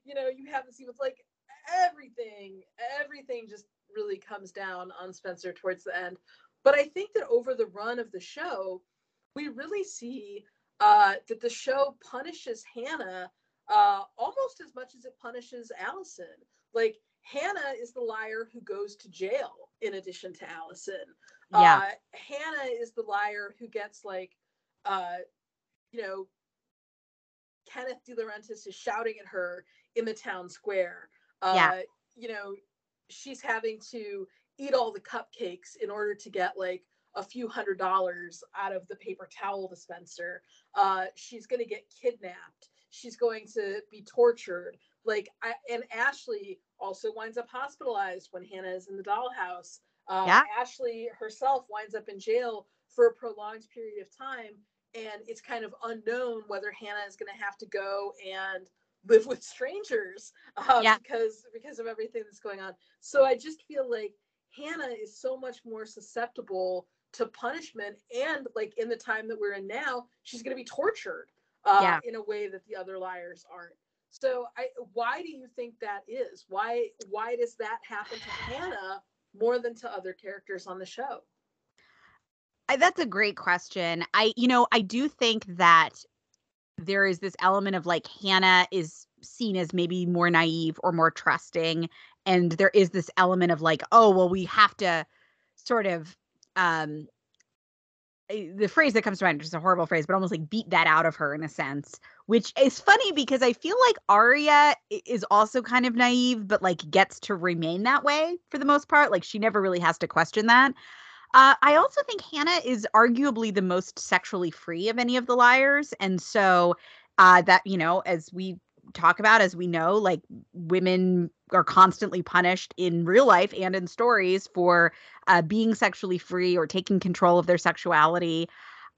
you know you have see with like everything, everything just really comes down on Spencer towards the end. But I think that over the run of the show, we really see uh, that the show punishes Hannah uh, almost as much as it punishes Alison. Like Hannah is the liar who goes to jail in addition to Alison. Yeah. Uh, Hannah is the liar who gets like, uh, you know, Kenneth DiLaurentis is shouting at her in the town square. Uh, yeah. You know, she's having to eat all the cupcakes in order to get like a few hundred dollars out of the paper towel dispenser. Uh, she's going to get kidnapped. She's going to be tortured. Like, I, and Ashley also winds up hospitalized when Hannah is in the dollhouse. Uh, yeah. Ashley herself winds up in jail for a prolonged period of time. And it's kind of unknown whether Hannah is going to have to go and live with strangers uh, yeah. because because of everything that's going on. So I just feel like Hannah is so much more susceptible to punishment and like in the time that we're in now she's going to be tortured uh, yeah. in a way that the other liars aren't so i why do you think that is why why does that happen to hannah more than to other characters on the show? I, that's a great question. I you know i do think that there is this element of like hannah is seen as maybe more naive or more trusting and there is this element of like oh well we have to sort of um the phrase that comes to mind is a horrible phrase, but almost like beat that out of her in a sense, which is funny because I feel like Aria is also kind of naive, but like gets to remain that way for the most part. Like she never really has to question that. Uh, I also think Hannah is arguably the most sexually free of any of the liars. And so uh, that, you know, as we talk about as we know like women are constantly punished in real life and in stories for uh, being sexually free or taking control of their sexuality.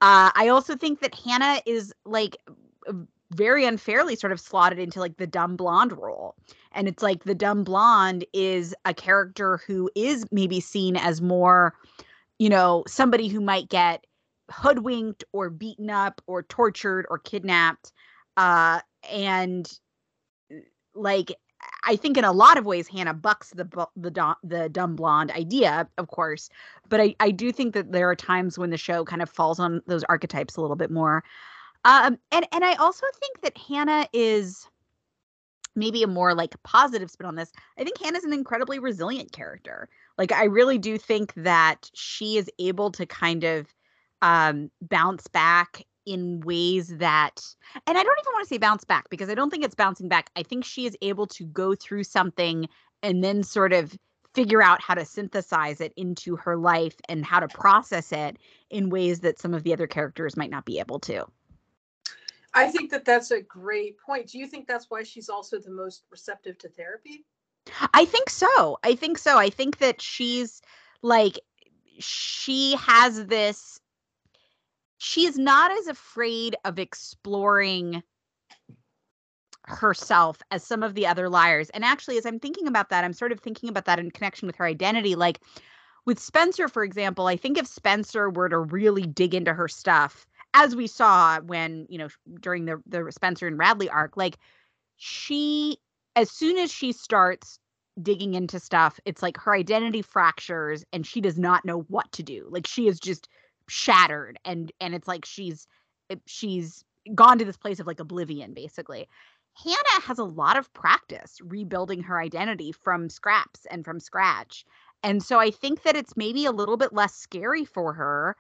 Uh, i also think that hannah is like very unfairly sort of slotted into like the dumb blonde role. And it's like the dumb blonde is a character who is maybe seen as more you know somebody who might get hoodwinked or beaten up or tortured or kidnapped. Uh and like I think in a lot of ways Hannah bucks the the the dumb blonde idea, of course, but I I do think that there are times when the show kind of falls on those archetypes a little bit more. Um and and I also think that Hannah is maybe a more like positive spin on this. I think Hannah's an incredibly resilient character. Like I really do think that she is able to kind of um bounce back in ways that and I don't even want to say bounce back because I don't think it's bouncing back. I think she is able to go through something and then sort of figure out how to synthesize it into her life and how to process it in ways that some of the other characters might not be able to. I think that that's a great point. Do you think that's why she's also the most receptive to therapy? I think so. I think so. I think that she's like she has this she is not as afraid of exploring herself as some of the other liars. And actually, as I'm thinking about that, I'm sort of thinking about that in connection with her identity. Like with Spencer, for example, I think if Spencer were to really dig into her stuff, as we saw when, you know, during the, the Spencer and Radley arc, like she, as soon as she starts digging into stuff, it's like her identity fractures and she does not know what to do. Like she is just shattered and and it's like she's eh, she's gone to this place of like oblivion basically. Hannah has a lot of practice rebuilding her identity from scraps and from scratch and so i think that it's maybe a little bit less scary for her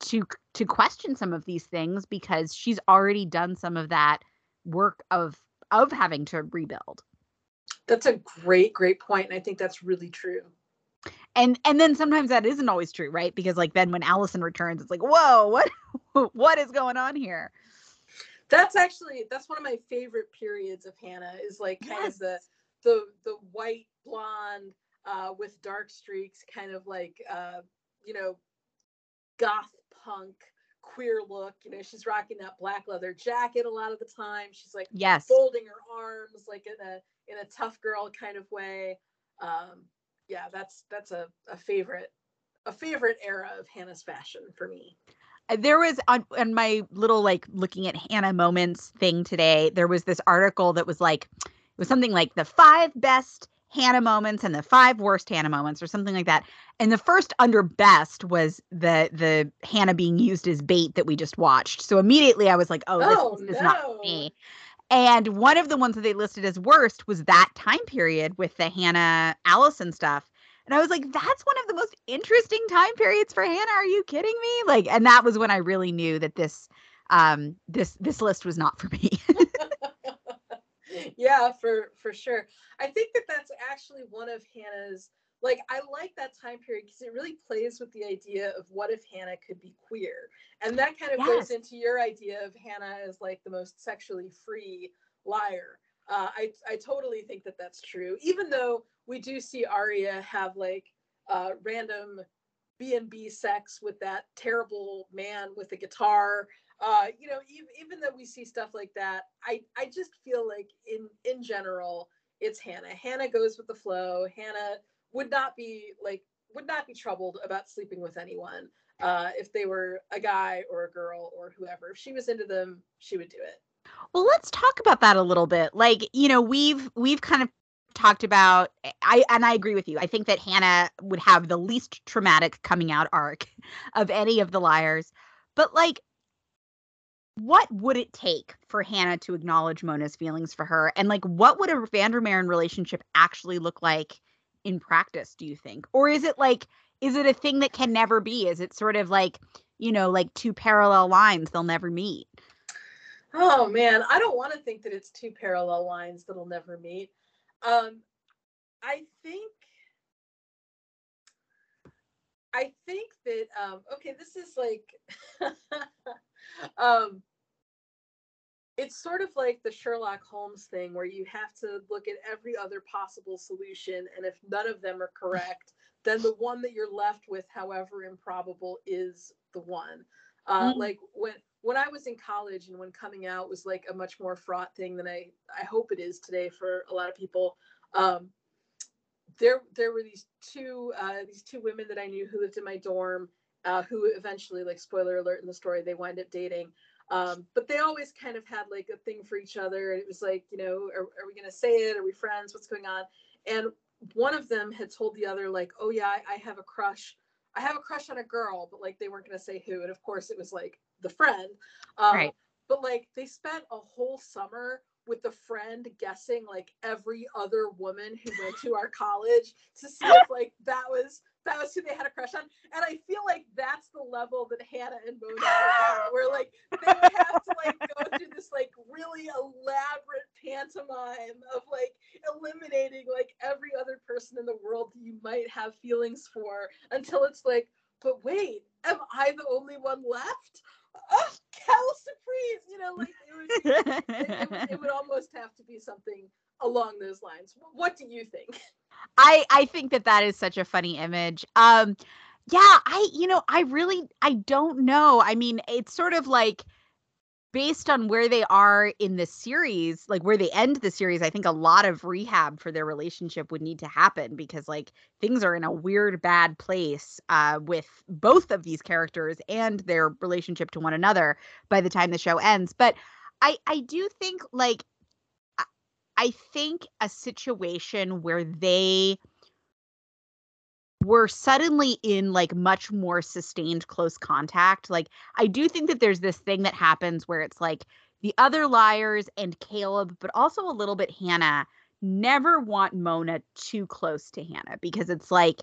to to question some of these things because she's already done some of that work of of having to rebuild. That's a great great point and i think that's really true and and then sometimes that isn't always true right because like then when alison returns it's like whoa what [LAUGHS] what is going on here that's actually that's one of my favorite periods of hannah is like kind yes. of the the the white blonde uh with dark streaks kind of like uh you know goth punk queer look. You know, she's rocking that black leather jacket a lot of the time. She's like yes, folding her arms like in a in a tough girl kind of way. Um, yeah, that's that's a, a favorite a favorite era of Hannah's fashion for me. Uh, there was on, on my little like looking at Hannah moments thing today. There was this article that was like it was something like the five best Hannah moments and the five worst Hannah moments or something like that. And the first under best was the the Hannah being used as bait that we just watched. So immediately I was like, oh, this, Oh, this is not me. And one of the ones that they listed as worst was that time period with the Hannah Alison stuff. And I was like, that's one of the most interesting time periods for Hannah. Are you kidding me? Like, and that was when I really knew that this um this this list was not for me. [LAUGHS] yeah, for for sure. I think that that's actually one of Hannah's like I like that time period because it really plays with the idea of what if Hannah could be queer, and that kind of Yes. goes into your idea of Hannah as like the most sexually free liar. Uh, I I totally think that that's true. Even though we do see Aria have like uh, random B and B sex with that terrible man with the guitar. Uh, you know, even, even though we see stuff like that, I I just feel like in in general, it's Hannah. Hannah goes with the flow. Hannah would not be like would not be troubled about sleeping with anyone uh, if they were a guy or a girl or whoever. If she was into them, she would do it. Well, let's talk about that a little bit. Like, you know, we've we've kind of talked about I and I agree with you. I think that Hannah would have the least traumatic coming out arc [LAUGHS] of any of the liars. But like what would it take for Hannah to acknowledge Mona's feelings for her? And like what would a Vandermeeren relationship actually look like in practice, do you think? Or is it like is it a thing that can never be? Is it sort of like, you know, like two parallel lines they'll never meet? Oh man, I don't want to think that it's two parallel lines that'll never meet. Um, I think I think that um, okay, this is like [LAUGHS] um, it's sort of like the Sherlock Holmes thing where you have to look at every other possible solution, and if none of them are [LAUGHS] correct, then the one that you're left with, however improbable, is the one. Uh, Mm. Like when when I was in college and when coming out was like a much more fraught thing than I I hope it is today for a lot of people. Um, there there were these two uh, these two women that I knew who lived in my dorm uh, who eventually like spoiler alert in the story they wind up dating. Um, but they always kind of had like a thing for each other. And it was like, you know, are, are we going to say it? Are we friends? What's going on? And one of them had told the other, like, oh, yeah, I, I have a crush. I have a crush on a girl, but like they weren't going to say who. And of course, it was like the friend. Um, Right. But like they spent a whole summer with the friend guessing like every other woman who went to our college to see if like that was that was who they had a crush on. And I feel like that's the level that Hannah and Mona [LAUGHS] are at, where like they would have to like go through this like really elaborate pantomime of like eliminating like every other person in the world that you might have feelings for until it's like, but wait, am I the only one left? Oh, Cal surprise! You know, like it would, it, it would, it would [LAUGHS] almost have to be something along those lines. What do you think? I I think that that is such a funny image. Um yeah, I you know, I really I don't know. I mean, it's sort of like based on where they are in the series, like where they end the series, I think a lot of rehab for their relationship would need to happen because like things are in a weird bad place uh with both of these characters and their relationship to one another by the time the show ends. But I I do think like I- think a situation where they were suddenly in like much more sustained close contact. Like I do think that there's this thing that happens where it's like the other liars and Caleb, but also a little bit Hannah never want Mona too close to Hannah because it's like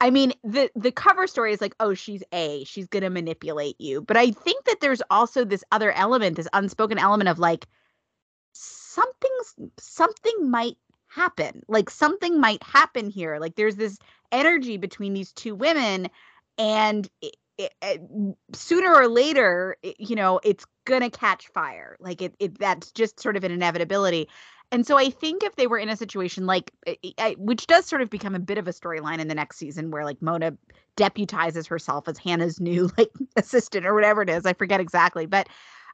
I mean, the the cover story is like, oh, she's A, she's gonna manipulate you. But I think that there's also this other element, this unspoken element of like something's something might happen. Like something might happen here. Like there's this energy between these two women, and it, it, it- sooner or later, you know, it's gonna catch fire. Like it, that's just sort of an inevitability. And so I think if they were in a situation like, which does sort of become a bit of a storyline in the next season, where like Mona deputizes herself as Hannah's new [LAUGHS] like assistant or whatever it is, I forget exactly, but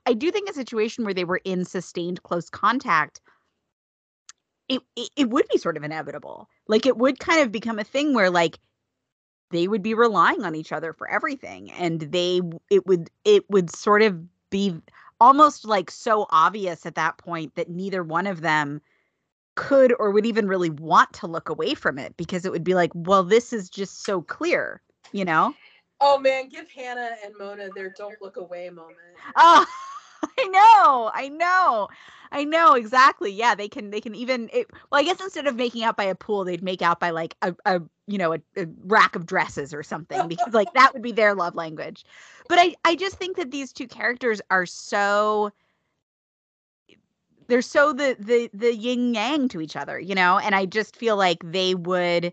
I do think a situation where they were in sustained close contact, it, it it would be sort of inevitable. Like it would kind of become a thing where like they would be relying on each other for everything, and they it would it would sort of be almost like so obvious at that point that neither one of them could or would even really want to look away from it because it would be like, well, this is just so clear, you know? Oh man, give Hannah and Mona their don't look away moment. Oh, [LAUGHS] [LAUGHS] I know, I know. I know exactly. Yeah, they can. They can even. It, well, I guess instead of making out by a pool, they'd make out by like a, a you know a, a rack of dresses or something because like that would be their love language. But I I just think that these two characters are so they're so the the the yin yang to each other, you know. And I just feel like they would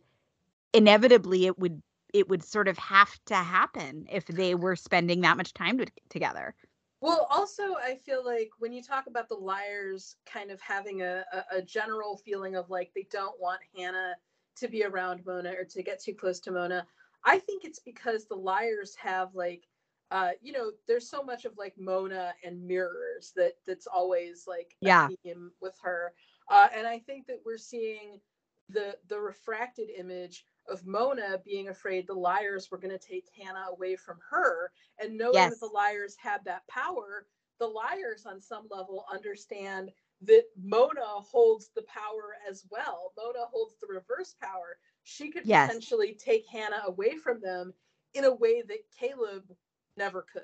inevitably it would it would sort of have to happen if they were spending that much time to, together. Well, also, I feel like when you talk about the liars kind of having a, a, a, general feeling of like they don't want Hannah to be around Mona or to get too close to Mona, I think it's because the liars have like, uh, you know, there's so much of like Mona and mirrors that that's always like yeah. with her, uh, and I think that we're seeing the the refracted image of Mona being afraid the liars were going to take Hannah away from her. And knowing yes. that the liars had that power, the liars on some level understand that Mona holds the power as well. Mona holds the reverse power. She could yes. potentially take Hannah away from them in a way that Caleb never could.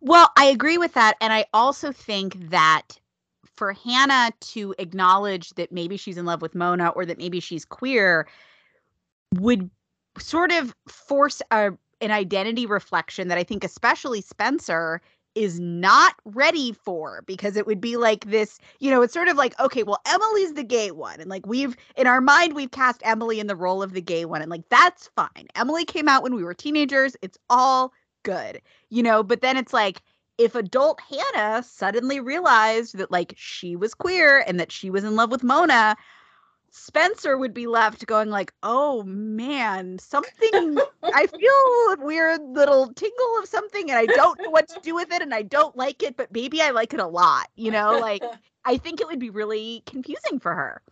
Well, I agree with that. And I also think that for Hannah to acknowledge that maybe she's in love with Mona or that maybe she's queer, would sort of force a an identity reflection that I think especially Spencer is not ready for because it would be like this, you know, it's sort of like, okay, well, Emily's the gay one. And like we've in our mind, we've cast Emily in the role of the gay one. And like that's fine. Emily came out when we were teenagers. It's all good, you know, but then it's like if adult Hannah suddenly realized that like she was queer and that she was in love with Mona, Spencer would be left going like, "Oh man, something [LAUGHS] I feel a weird little tingle of something and I don't know what to do with it and I don't like it, but maybe I like it a lot." You know, like [LAUGHS] I think it would be really confusing for her.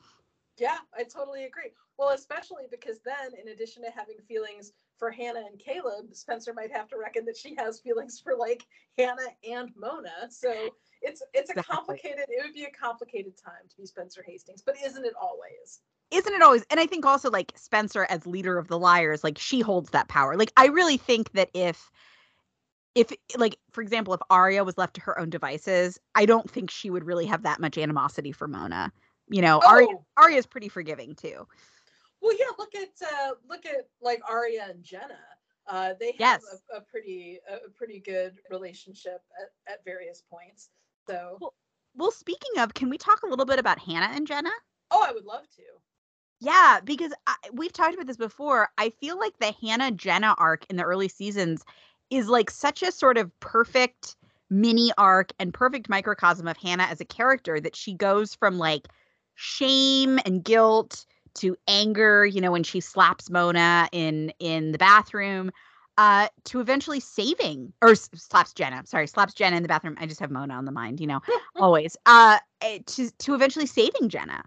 Yeah, I totally agree. Well, especially because then in addition to having feelings for Hannah and Caleb, Spencer might have to reckon that she has feelings for like Hannah and Mona. So it's it's a complicated it would be a complicated time to be Spencer Hastings, but isn't it always? Isn't it always? And I think also like Spencer as leader of the liars, like she holds that power. Like I really think that if if like for example if Aria was left to her own devices, I don't think she would really have that much animosity for Mona. You know, oh. Aria Aria's pretty forgiving too. Well, yeah, look at uh look at like Aria and Jenna. Uh, they have yes. a, a, pretty a pretty good relationship at, at various points. So, well, well, speaking of, can we talk a little bit about Hannah and Jenna? Oh, I would love to. Yeah, because I, we've talked about this before. I feel like the Hannah Jenna arc in the early seasons is like such a sort of perfect mini arc and perfect microcosm of Hannah as a character that she goes from like shame and guilt to anger, you know, when she slaps Mona in in the bathroom uh, to eventually saving or slaps Jenna. Sorry, slaps Jenna in the bathroom. I just have Mona on the mind, you know, [LAUGHS] always. Uh, eh, to to eventually saving Jenna.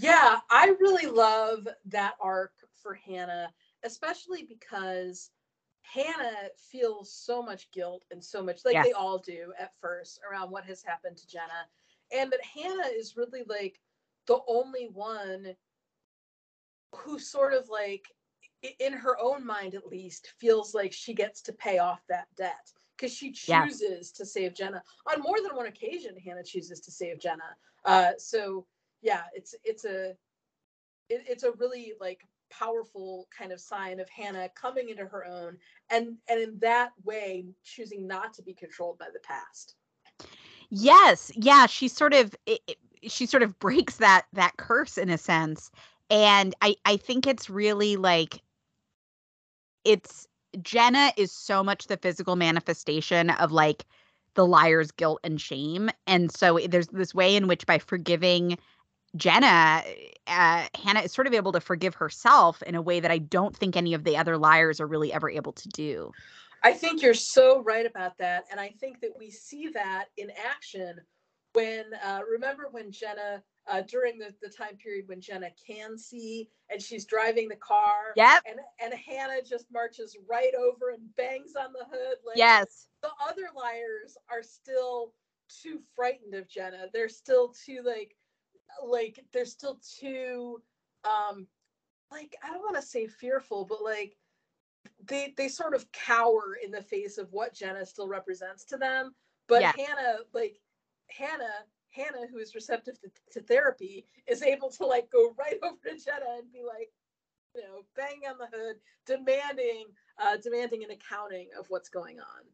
Yeah, I really love that arc for Hannah, especially because Hannah feels so much guilt and so much like yes. they all do at first around what has happened to Jenna, and that Hannah is really like the only one who sort of like in her own mind at least feels like she gets to pay off that debt because she chooses to save Jenna on more than one occasion. Hannah chooses to save Jenna. Uh, so yeah, it's it's a it, it's a really like powerful kind of sign of Hannah coming into her own and and in that way choosing not to be controlled by the past. Yes, yeah, she sort of it, it, she sort of breaks that that curse in a sense and I I think it's really like it's Jenna is so much the physical manifestation of like the liar's guilt and shame. And so there's this way in which by forgiving Jenna, uh, Hannah is sort of able to forgive herself in a way that I don't think any of the other liars are really ever able to do. I think you're so right about that. And I think that we see that in action when, uh, remember when Jenna, uh, during the, the time period when Jenna can see and she's driving the car. Yep. And, and Hannah just marches right over and bangs on the hood. Like, yes. The other liars are still too frightened of Jenna. They're still too like, like they're still too um like I don't want to say fearful, but like they they sort of cower in the face of what Jenna still represents to them. But yeah. Hannah, like Hannah, Hannah, who is receptive to, to, therapy, is able to like go right [LAUGHS] over to Jenna and be like, you know, bang on the hood, demanding, uh, demanding an accounting of what's going on.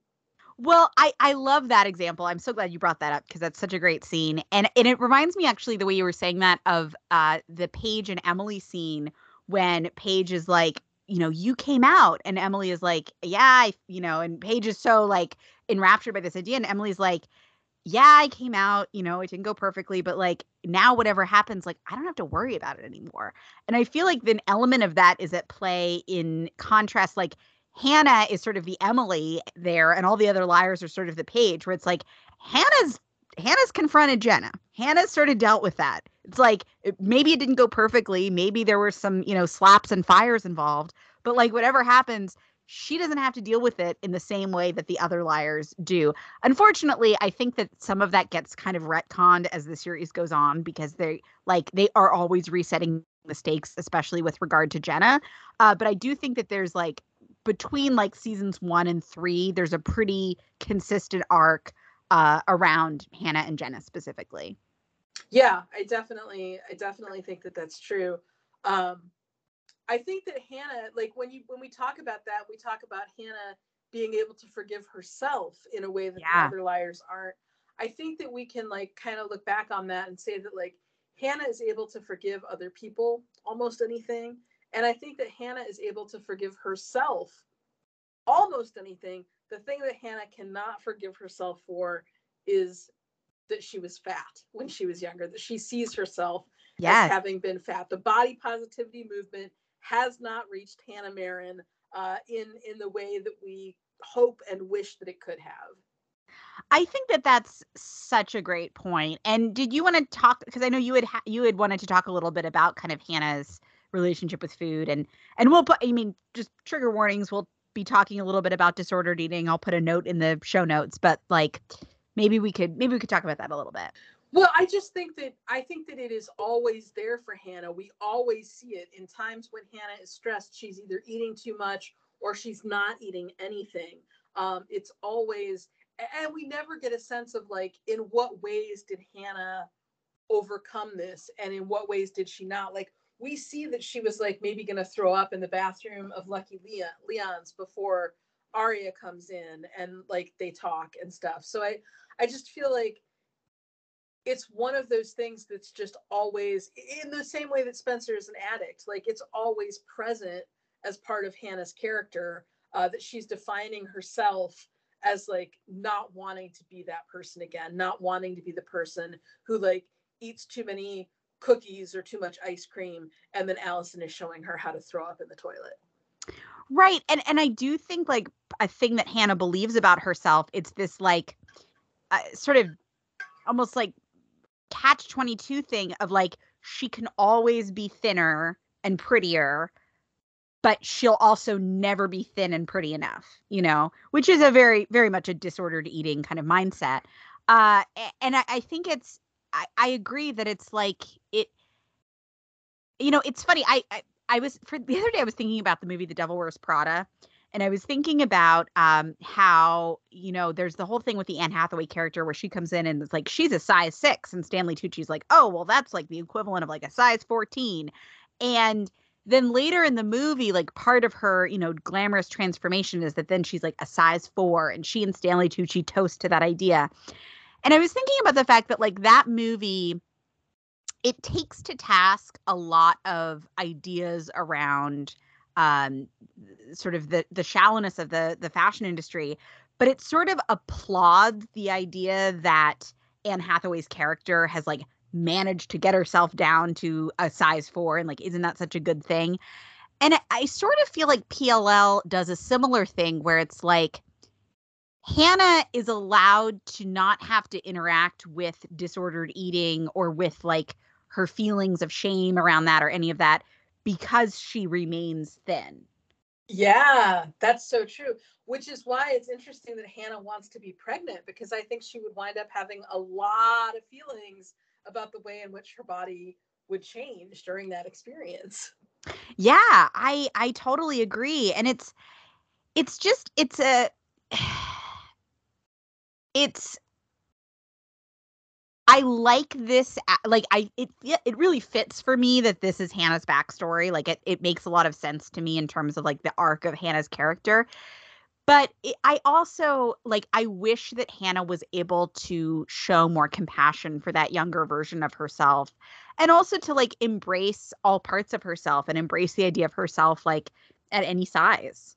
Well, I I love that example. I'm so glad you brought that up because that's such a great scene. And and it reminds me actually the way you were saying that of uh the Paige and Emily scene when Paige is like, you know, you came out and Emily is like, yeah, I, you know, and Paige is so like enraptured by this idea and Emily's like, yeah, I came out, you know, it didn't go perfectly, but like now whatever happens, like I don't have to worry about it anymore. And I feel like the element of that is at play in contrast like Hannah is sort of the Emily there, and all the other liars are sort of the Paige, where it's like Hannah's Hannah's confronted Jenna. Hannah's sort of dealt with that. It's like eh, maybe it didn't go perfectly, maybe there were some you know slaps and fires involved, but like whatever happens, she doesn't have to deal with it in the same way that the other liars do. Unfortunately, I think that some of that gets kind of retconned as the series goes on because they like they are always resetting the stakes, especially with regard to Jenna. Uh, but I do think that there's like between like seasons one and three, there's a pretty consistent arc uh, around Hannah and Jenna specifically. Yeah, I definitely, I definitely think that that's true. Um, I think that Hannah, like when you when we talk about that, we talk about Hannah being able to forgive herself in a way that yeah. the other liars aren't. I think that we can like kind of look back on that and say that like Hannah is able to forgive other people almost anything and I think that Hannah is able to forgive herself almost anything. The thing that Hannah cannot forgive herself for is that she was fat when she was younger, that she sees herself yes. as having been fat. The body positivity movement has not reached Hannah Marin uh, in in the way that we hope and wish that it could have. I think that that's such a great point. And did you want to talk because I know you had ha- you had wanted to talk a little bit about kind of Hannah's relationship with food and and we'll put i mean just trigger warnings we'll be talking a little bit about disordered eating i'll put a note in the show notes but like maybe we could maybe we could talk about that a little bit well i just think that i think that it is always there for hannah. We always see it in times when hannah is stressed she's either eating too much or she's not eating anything. Um, it's always and we never get a sense of like in what ways did hannah overcome this and in what ways did she not? Like we see that she was like maybe going to throw up in the bathroom of Lucky Leon, Lyon's before Aria comes in and like they talk and stuff. So I I just feel like it's one of those things that's just always in the same way that Spencer is an addict. Like it's always present as part of Hannah's character uh, that she's defining herself as like not wanting to be that person again, not wanting to be the person who like eats too many cookies or too much ice cream and then Alison is showing her how to throw up in the toilet. Right. And and I do think like a thing that Hannah believes about herself it's this like uh, sort of almost like catch 22 thing of like she can always be thinner and prettier but she'll also never be thin and pretty enough, you know, which is a very, very much a disordered eating kind of mindset. Uh, and I, I think it's I, I agree that it's like it you know it's funny I, I i was for the other day i was thinking about the movie the devil wears prada and i was thinking about um how you know there's the whole thing with the anne hathaway character where she comes in and it's like she's a size six and stanley tucci's like oh well that's like the equivalent of like a size 14 and then later in the movie like part of her you know glamorous transformation is that then she's like a size four and she and stanley tucci toast to that idea. And I was thinking about the fact that like that movie it takes to task a lot of ideas around um, sort of the the shallowness of the the fashion industry but it sort of applauds the idea that Anne Hathaway's character has like managed to get herself down to a size four and like isn't that such a good thing? And I sort of feel like pll does a similar thing where it's like hannah is allowed to not have to interact with disordered eating or with like her feelings of shame around that or any of that because she remains thin yeah that's so true which is why it's interesting that hannah wants to be pregnant because i think she would wind up having a lot of feelings about the way in which her body would change during that experience. Yeah, I I totally agree and it's it's just it's a [SIGHS] it's I like this like I it it really fits for me that this is Hannah's backstory. Like it it makes a lot of sense to me in terms of like the arc of Hannah's character but it, I also like I wish that Hannah was able to show more compassion for that younger version of herself and also to like embrace all parts of herself and embrace the idea of herself like at any size.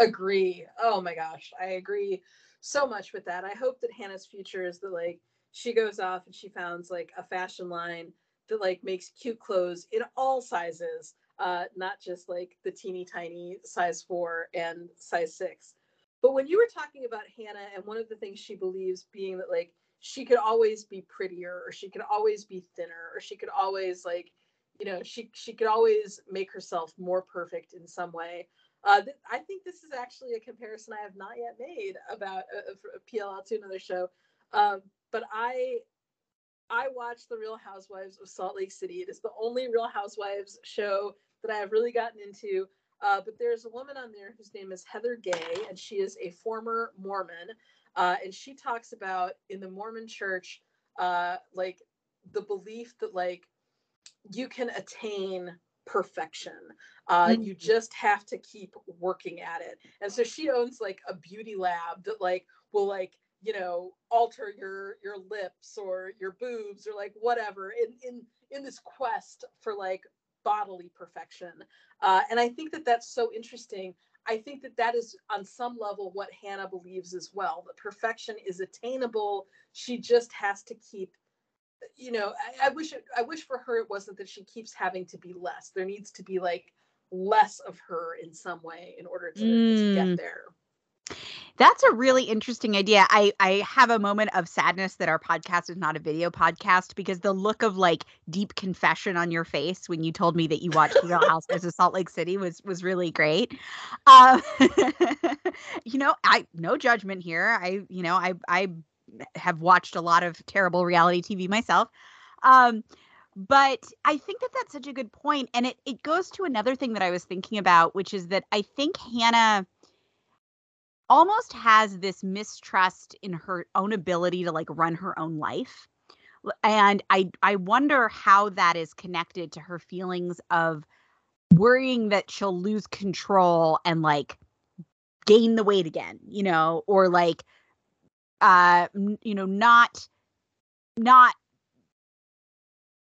Agree. Oh my gosh, I agree so much with that. I hope that Hannah's future is the like she goes off and she founds like a fashion line that like makes cute clothes in all sizes uh, not just like the teeny tiny size four and size six. But when you were talking about Hannah and one of the things she believes being that like she could always be prettier or she could always be thinner or she could always like you know she she could always make herself more perfect in some way uh, th- I think this is actually a comparison I have not yet made about a PLL to another show. Um, but I I watch The Real Housewives of Salt Lake City. It is the only Real Housewives show that I have really gotten into. Uh, but there's a woman on there whose name is Heather Gay, and she is a former Mormon. Uh, and she talks about in the Mormon church, uh, like the belief that like you can attain perfection. Uh, mm-hmm. You just have to keep working at it. And so she owns like a beauty lab that like will like you know alter your your lips or your boobs or like whatever in in in this quest for like bodily perfection uh, and i think that that's so interesting i think that that is on some level what hannah believes as well that perfection is attainable she just has to keep you know I, I wish it, i wish for her it wasn't that she keeps having to be less there needs to be like less of her in some way in order to, mm. to get mm. there that's a really interesting idea. I I have a moment of sadness that our podcast is not a video podcast because the look of like deep confession on your face when you told me that you watched Real [LAUGHS] Housewives of Salt Lake City was was really great. Um, [LAUGHS] you know, I no judgment here. I you know I I have watched a lot of terrible reality TV myself. Um, but I think that that's such a good point, and it it goes to another thing that I was thinking about, which is that I think Hannah almost has this mistrust in her own ability to like run her own life and i i wonder how that is connected to her feelings of worrying that she'll lose control and like gain the weight again you know or like uh you know not not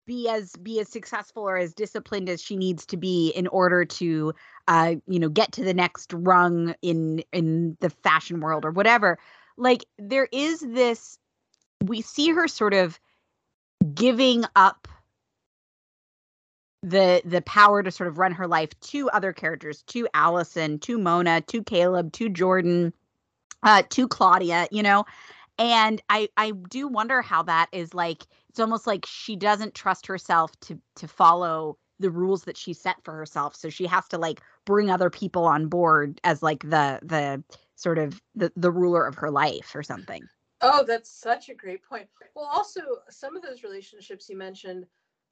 be as be as successful or as disciplined as she needs to be in order to uh you know get to the next rung in in the fashion world or whatever like there is this we see her sort of giving up the the power to sort of run her life to other characters to Alison to Mona to Caleb to Jordan uh to Claudia you know? And i i do wonder how that is like it's almost like she doesn't trust herself to to follow the rules that she set for herself so she has to like bring other people on board as like the the sort of the, the ruler of her life or something oh that's such a great point well also some of those relationships you mentioned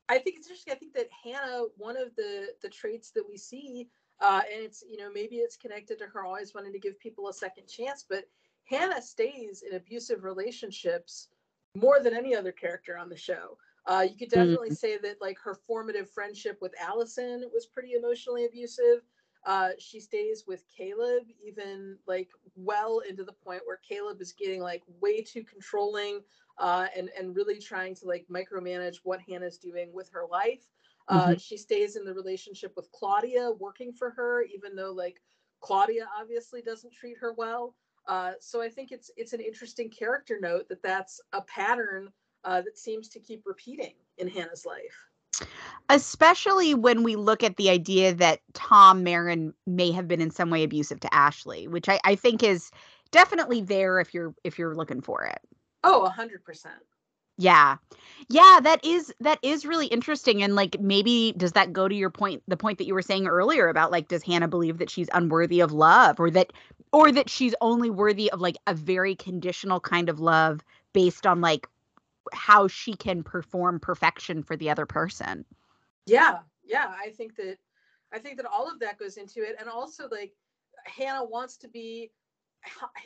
i think it's interesting i think that hannah one of the the traits that we see uh, and it's you know maybe it's connected to her always wanting to give people a second chance but Hannah stays in abusive relationships more than any other character on the show. Uh, you could definitely mm-hmm. say that like her formative friendship with Alison was pretty emotionally abusive. Uh, she stays with Caleb even like well into the point where Caleb is getting like way too controlling uh, and and really trying to like micromanage what Hannah's doing with her life. Uh, mm-hmm. She stays in the relationship with Claudia, working for her, even though like Claudia obviously doesn't treat her well. Uh, so I think it's it's an interesting character note that that's a pattern uh, that seems to keep repeating in Hannah's life. Especially when we look at the idea that Tom Marin may have been in some way abusive to Ashley, which I, I think is definitely there if you're if you're looking for it. Oh, a hundred percent. Yeah. Yeah, that is that is really interesting and like maybe does that go to your point the point that you were saying earlier about like does Hannah believe that she's unworthy of love or that or that she's only worthy of like a very conditional kind of love based on like how she can perform perfection for the other person. Yeah. Yeah, I think that I think that all of that goes into it and also like Hannah wants to be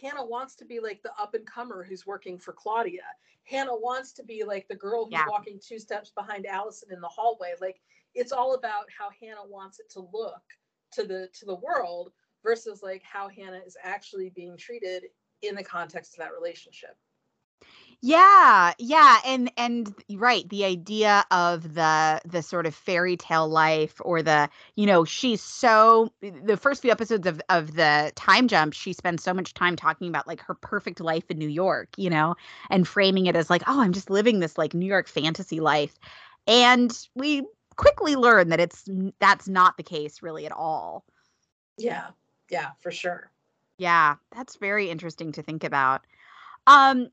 Hannah wants to be like the up and comer who's working for Claudia. Hannah wants to be like the girl who's yeah. walking two steps behind Alison in the hallway. Like it's all about how Hannah wants it to look to the to the world versus like how Hannah is actually being treated in the context of that relationship. Yeah, yeah, and and right, the idea of the the sort of fairy tale life or the, you know, she's so the first few episodes of of the time jump, she spends so much time talking about like her perfect life in New York, you know, and framing it as like, oh, I'm just living this like New York fantasy life. And we quickly learn that it's that's not the case really at all. Yeah. Yeah, for sure. Yeah, that's very interesting to think about. Um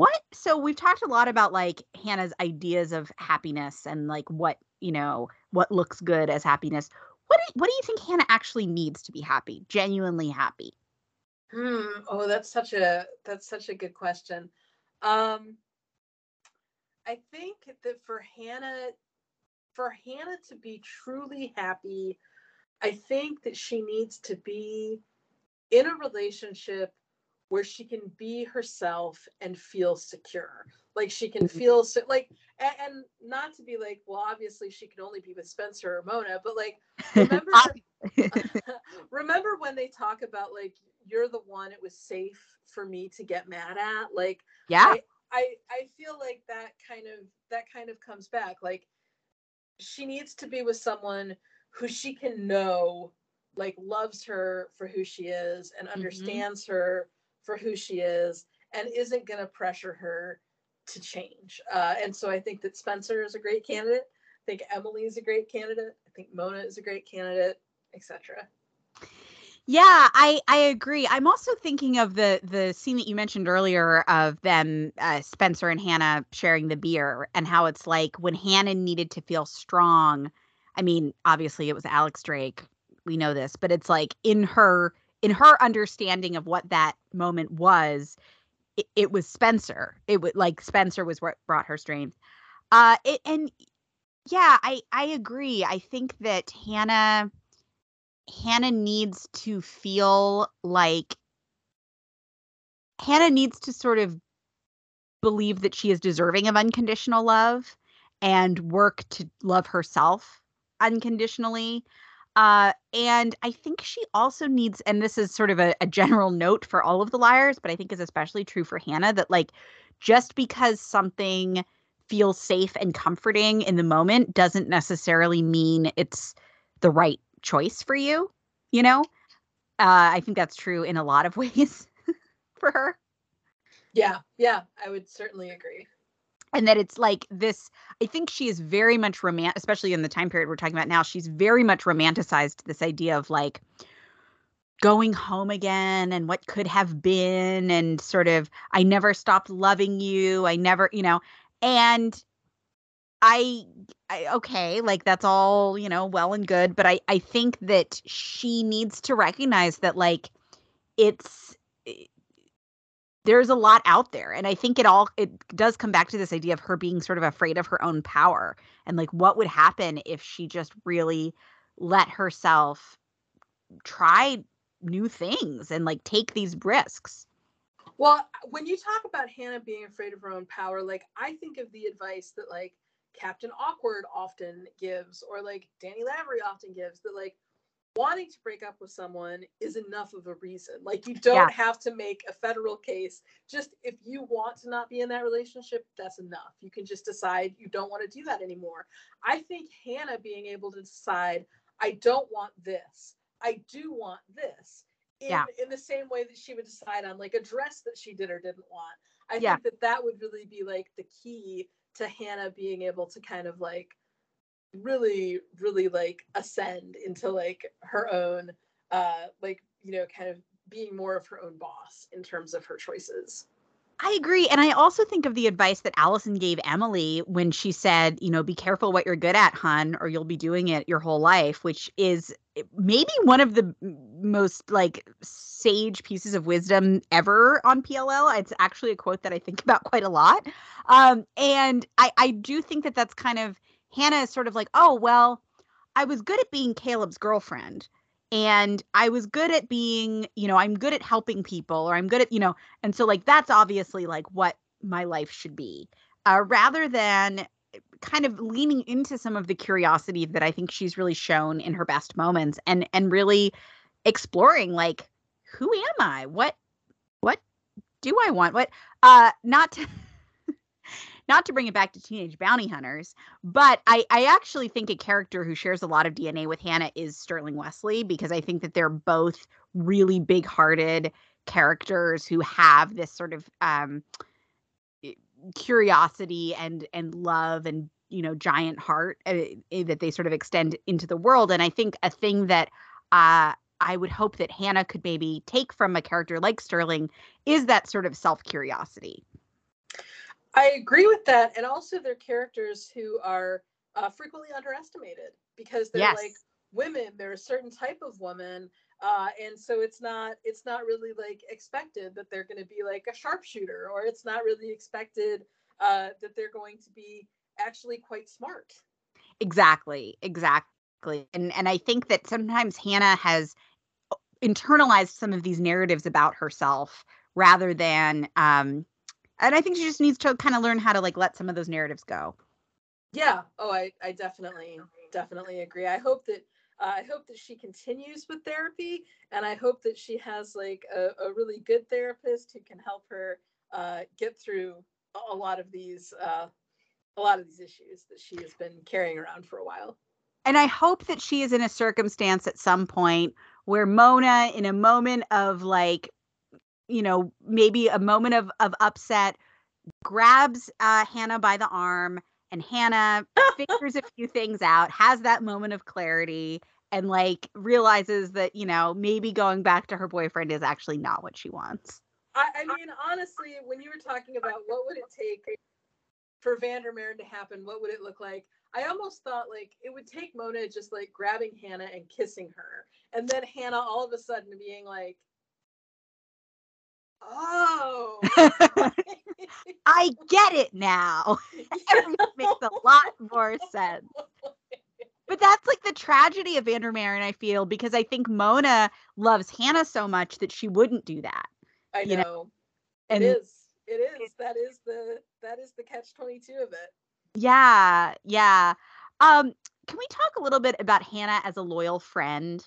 what? So we've talked a lot about like Hannah's ideas of happiness and like what, you know, what looks good as happiness. What do, what do you think Hannah actually needs to be happy, genuinely happy? Hmm. Oh, that's such a that's such a good question. Um I think that for Hannah for Hannah to be truly happy, I think that she needs to be in a relationship where she can be herself and feel secure like she can mm-hmm. feel so like and, and, not to be like well obviously she can only be with spencer or mona but like [LAUGHS] remember [LAUGHS] remember when they talk about like you're the one it was safe for me to get mad at like yeah I, I i feel like that kind of that kind of comes back like she needs to be with someone who she can know like loves her for who she is and mm-hmm. understands mm-hmm. her for who she is and isn't going to pressure her to change. Uh, and so I think that Spencer is a great candidate. I think Emily is a great candidate. I think Mona is a great candidate, etc. Yeah, I I agree. I'm also thinking of the the scene that you mentioned earlier of them uh, Spencer and Hannah sharing the beer and how it's like when Hannah needed to feel strong. I mean, obviously it was Alex Drake. We know this, but it's like in her in her understanding of what that moment was, it, it was Spencer. It was like Spencer was what brought her strength. Uh, it, and yeah, I I agree. I think that Hannah Hannah needs to feel like Hannah needs to sort of believe that she is deserving of unconditional love and work to love herself unconditionally uh, and I think she also needs, and this is sort of a, a general note for all of the liars, but I think is especially true for Hannah that like just because something feels safe and comforting in the moment doesn't necessarily mean it's the right choice for you. You know, uh, I think that's true in a lot of [LAUGHS] ways for her. Yeah, yeah, I would certainly agree and that it's like this i think she is very much romantic especially in the time period we're talking about now she's very much romanticized this idea of like going home again and what could have been and sort of i never stopped loving you i never you know and I, I okay like that's all you know well and good but i i think that she needs to recognize that like it's there's a lot out there and i think it all it does come back to this idea of her being sort of afraid of her own power and like what would happen if she just really let herself try new things and like take these risks. Well when you talk about hannah being afraid of her own power like i think of the advice that like captain awkward often gives or like danny lavery often gives that like wanting to break up with someone is enough of a reason. Like you don't yeah. have to make a federal case. Just if you want to not be in that relationship, that's enough. You can just decide you don't want to do that anymore. I think Hannah being able to decide, I don't want this. I do want this in, Yeah. in the same way that she would decide on like a dress that she did or didn't want. I Yeah. think that that would really be like the key to Hannah being able to kind of like really, really like ascend into like her own, uh, like, you know, kind of being more of her own boss in terms of her choices. I agree. And I also think of the advice that Alison gave Emily when she said, you know, be careful what you're good at, hun, or you'll be doing it your whole life, which is eh, maybe one of the most like sage pieces of wisdom ever on PLL. It's actually a quote that I think about quite a lot. Um, and I, I do think that that's kind of Hannah is sort of like, oh, well, I was good at being Caleb's girlfriend. And I was good at being, you know, I'm good at helping people, or I'm good at, you know, and so like that's obviously like what my life should be. Uh, rather than kind of leaning into some of the curiosity that I think she's really shown in her best moments and and really exploring like who am I? What what do I want? What uh not to not to bring it back to teenage bounty hunters, but I I actually think a character who shares a lot of DNA with Hannah is Sterling Wesley because I think that they're both really big-hearted characters who have this sort of um curiosity and and love and you know giant heart uh, that they sort of extend into the world. And i think a thing that uh i would hope that hannah could maybe take from a character like sterling is that sort of self curiosity I agree with that. And also, they're characters who are uh, frequently underestimated because they're Yes. like women. They're a certain type of woman. Uh, and so it's not it's not really like expected that they're going to be like a sharpshooter or it's not really expected uh, that they're going to be actually quite smart exactly exactly and and i think that sometimes hannah has internalized some of these narratives about herself rather than um and i think she just needs to kind of learn how to like let some of those narratives go. Yeah. Oh i i definitely definitely agree. I hope that uh, i hope that she continues with therapy and i hope that she has like a, a really good therapist who can help her uh, get through a- a lot of these uh, a lot of these issues that she has been carrying around for a while. And I hope that she is in a circumstance at some point where Mona, in a moment of like, you know, maybe a moment of of upset, grabs uh, Hannah by the arm, and Hannah [LAUGHS] figures a few things out, has that moment of clarity, and like realizes that you know maybe going back to her boyfriend is actually not what she wants. I, I mean honestly when you were talking about what would it take for vandermeer to happen what would it look like i almost thought like it would take mona just like grabbing hannah and kissing her and then hannah all of a sudden being like oh [LAUGHS] I get it now. [LAUGHS] [LAUGHS] Everything makes a lot more sense. But that's like the tragedy of Vandermeer, and I feel because I think Mona loves Hannah so much that she wouldn't do that. i know, know and- it is it is that is the that is the catch 22 of it Yeah, yeah. Um, can we talk a little bit about Hannah as a loyal friend?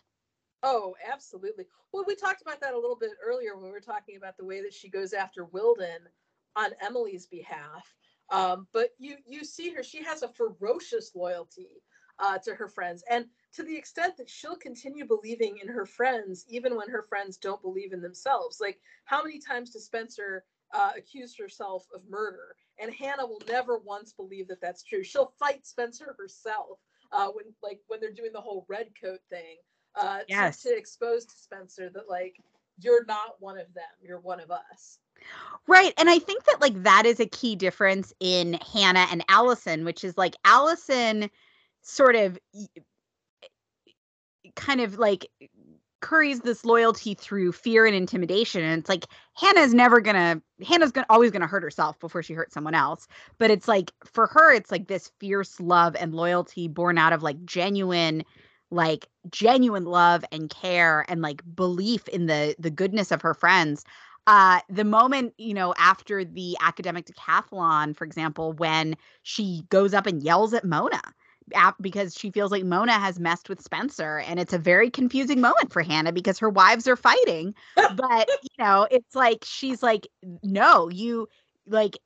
Oh, absolutely. Well, we talked about that a little bit earlier when we were talking about the way that she goes after Wilden on Emily's behalf. Um, but you you see her; she has a ferocious loyalty uh, to her friends, and to the extent that she'll continue believing in her friends even when her friends don't believe in themselves. Like, how many times does Spencer uh, accuse herself of murder? And Hannah will never once believe that that's true. She'll fight Spencer herself uh, when, like, when they're doing the whole red coat thing uh, to- Yes. to, expose to Spencer that like you're not one of them, you're one of us. Right. And I think that like that is a key difference in Hannah and Alison, which is like Alison sort of kind of like curries this loyalty through fear and intimidation. And it's like Hannah's never gonna Hannah's gonna always gonna hurt herself before she hurts someone else. But it's like for her, it's like this fierce love and loyalty born out of like genuine like genuine love and care and like belief in the the goodness of her friends uh the moment you know after the academic decathlon for example when she goes up and yells at mona because she feels like mona has messed with spencer and it's a very confusing moment for hannah because her wives are fighting but [LAUGHS] you know it's like she's like no you like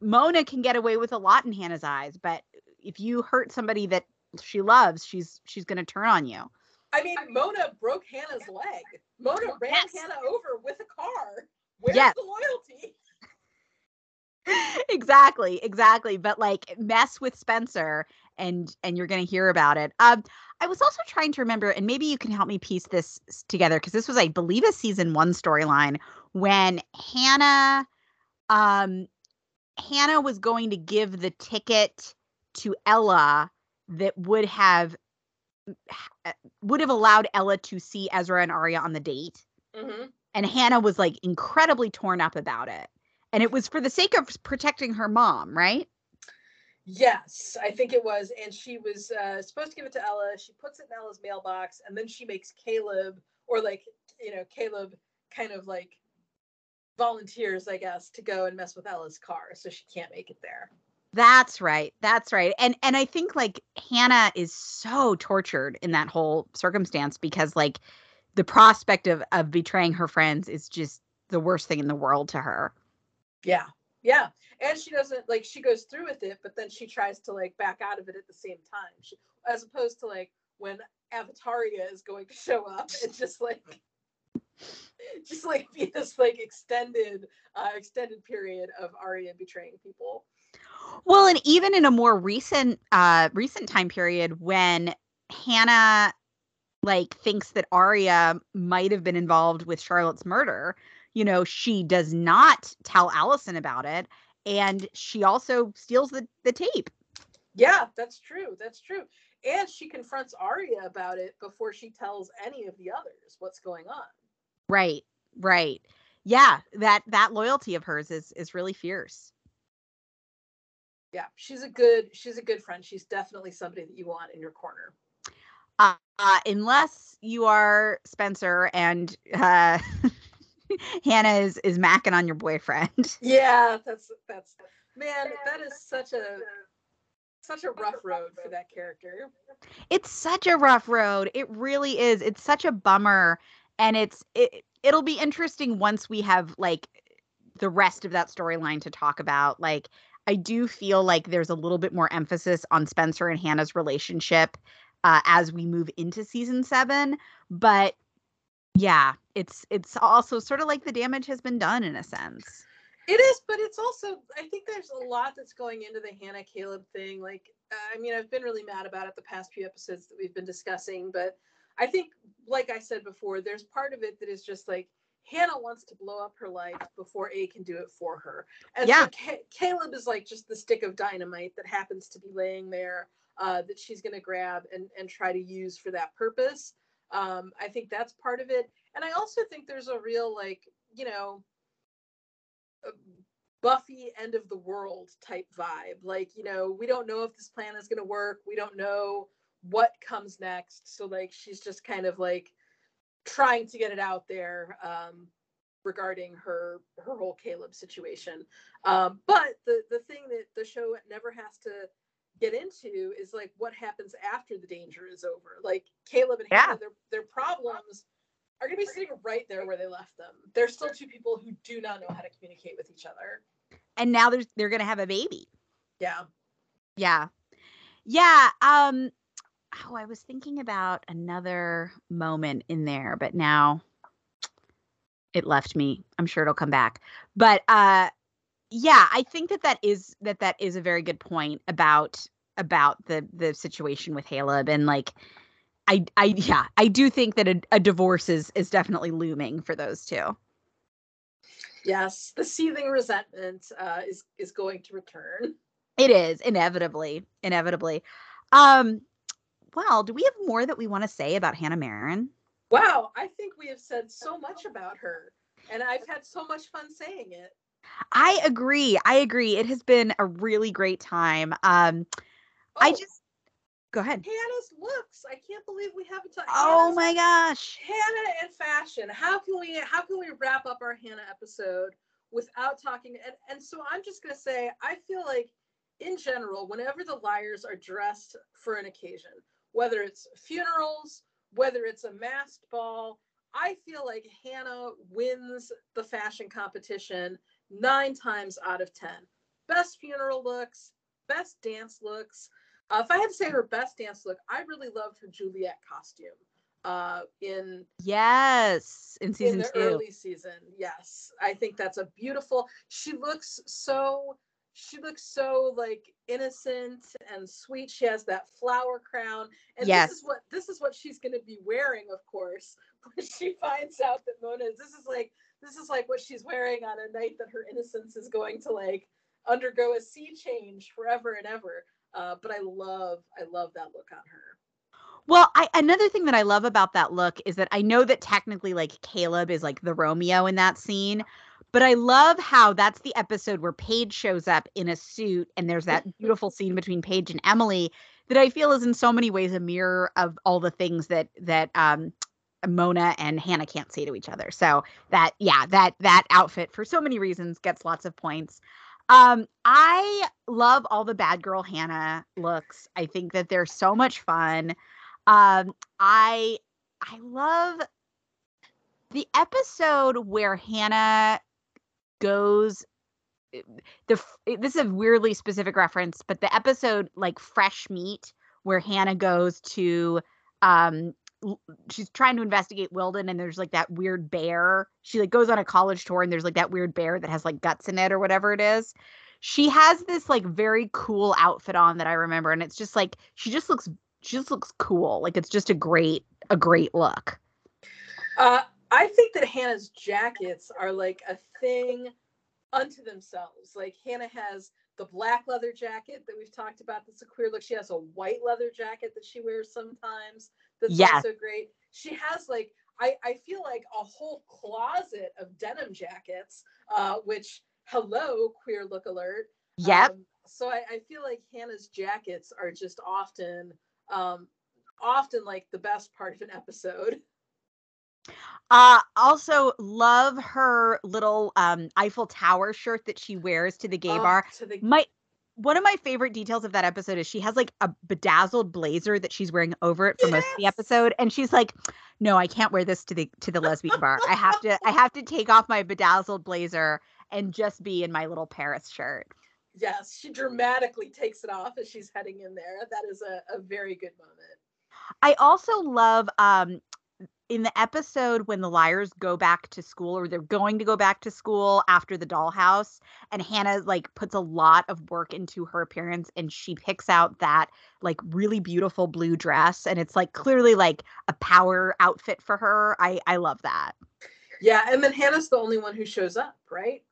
mona can get away with a lot in hannah's eyes but if you hurt somebody that she loves she's she's going to turn on you I mean, Mona broke Hannah's leg. Mona ran Yes. Hannah over with a car. Where's Yes. the loyalty? [LAUGHS] exactly, exactly. But like mess with Spencer and and you're gonna hear about it. Um I was also trying to remember, and maybe you can help me piece this together because this was, I believe, a season one storyline when Hannah um Hannah was going to give the ticket to Ella that would have would have allowed Ella to see Ezra and Aria on the date Mm-hmm. and Hannah was like incredibly torn up about it. And it was for the sake of protecting her mom, right? Yes, I think it was. And she was uh, supposed to give it to Ella. She puts it in Ella's mailbox, and then she makes Caleb, or like, you know, Caleb kind of like volunteers, I guess, to go and mess with Ella's car. So she can't make it there. That's right. That's right. And and I think like Hannah is so tortured in that whole circumstance because like the prospect of of betraying her friends is just the worst thing in the world to her. Yeah. Yeah. And she doesn't like she goes through with it, but then she tries to like back out of it at the same time. She, as opposed to like when Avataria is going to show up and just like [LAUGHS] just like be this like extended uh extended period of Aria betraying people. Well, and even in a more recent uh recent time period when Hannah like thinks that Aria might have been involved with Charlotte's murder, you know, she does not tell Alison about it and she also steals the the tape. Yeah, that's true. That's true. And she confronts Aria about it before she tells any of the others what's going on. Right. Right. Yeah, that that loyalty of hers is is really fierce. Yeah, she's a good she's a good friend. She's definitely somebody that you want in your corner. Uh, uh unless you are Spencer and uh [LAUGHS] Hannah is is macking on your boyfriend. [LAUGHS] Yeah, that's that's man, that is such a such a rough road for that character. It's such a rough road. It really is. It's such a bummer and it's it it'll be interesting once we have like the rest of that storyline to talk about. Like I do feel like there's a little bit more emphasis on Spencer and Hannah's relationship uh, as we move into season 7, but yeah, it's it's also sort of like the damage has been done in a sense. It is, but it's also I think there's a lot that's going into the Hannah Caleb thing. Like, I mean, I've been really mad about it the past few episodes that we've been discussing, but I think, like I said before, there's part of it that is just like Hannah wants to blow up her life before A can do it for her, and Yeah. so Ca- Caleb is like just the stick of dynamite that happens to be laying there uh, that she's going to grab and and try to use for that purpose. Um, I think that's part of it, and I also think there's a real like you know Buffy end of the world type vibe. Like, you know, we don't know if this plan is going to work. We don't know what comes next. So, like, she's just kind of like trying to get it out there um, regarding her her whole Caleb situation. Um, but the the thing that the show never has to get into is like what happens after the danger is over. Like Caleb and Yeah. Hannah, their their problems are going to be sitting right there where they left them. They're still two people who do not know how to communicate with each other. And now there's they're going to have a baby. Yeah. Yeah. Yeah, um oh, I was thinking about another moment in there, but now it left me. I'm sure it'll come back. But uh yeah, I think that that is that that is a very good point about about the the situation with Caleb and like I I yeah, I do think that a, a divorce is is definitely looming for those two. Yes, the seething resentment uh, is is going to return. It is inevitably, inevitably. Um well, do we have more that we want to say about Hannah Marin? Wow, I think we have said so much about her, and I've had so much fun saying it. I agree. I agree. It has been a really great time. Um, I Oh, just go ahead. Hannah's looks. I can't believe we haven't talked. Oh my gosh. Hannah and fashion. How can we how can we wrap up our Hannah episode without talking? And and so I'm just gonna say I feel like in general, whenever the liars are dressed for an occasion, whether it's funerals, whether it's a masked ball, I feel like Hannah wins the fashion competition nine times out of ten. Best funeral looks, best dance looks. Uh, if I had to say her best dance look, I really loved her Juliet costume. uh, in yes in season in the two. early season. Yes, I think that's a beautiful. She looks so. She looks so like innocent and sweet. She has that flower crown, and Yes. this is what this is what she's going to be wearing, of course, [LAUGHS] when she finds out that Mona is. This is like this is like what she's wearing on a night that her innocence is going to like undergo a sea change forever and ever. Uh, but I love, I love that look on her. Well, I another thing that I love about that look is that I know that technically like Caleb is like the Romeo in that scene, but I love how that's the episode where Paige shows up in a suit and there's that [LAUGHS] beautiful scene between Paige and Emily that I feel is in so many ways a mirror of all the things that that um Mona and Hannah can't say to each other. So that yeah, that that outfit for so many reasons gets lots of points. Um, I love all the bad girl Hannah looks. I think that they're so much fun. Um, I I love the episode where Hannah goes eh, the eh, this is a weirdly specific reference, but the episode like fresh meat where Hannah goes to um she's trying to investigate Wilden and there's like that weird bear. She like goes on a college tour and there's like that weird bear that has like guts in it or whatever it is. She has this like very cool outfit on that I remember and it's just like she just looks she just looks cool. Like it's just a great a great look. Uh, I think that Hannah's jackets are like a thing unto themselves. Like Hannah has the black leather jacket that we've talked about. That's a queer look. She has a white leather jacket that she wears sometimes. That's Yes. also great. She has like I I feel like a whole closet of denim jackets. Uh, which hello queer look alert. Yep. Um, so I, I feel like Hannah's jackets are just often um often like the best part of an episode. [LAUGHS] Uh also love her little um Eiffel Tower shirt that she wears to the gay Oh, bar. the My one of my favorite details of that episode is she has like a bedazzled blazer that she's wearing over it for most of the episode and she's like no I can't wear this to the to the lesbian bar. I have to I [LAUGHS] have to take off my bedazzled blazer and just be in my little Paris shirt. Yes, she dramatically takes it off as she's heading in there. That is a, a very good moment. I also love um in the episode when the liars go back to school or they're going to go back to school after the dollhouse and Hannah like puts a lot of work into her appearance and she picks out that like really beautiful blue dress and it's like clearly like a power outfit for her. I I love that. Yeah, and then Hannah's the only one who shows up, right?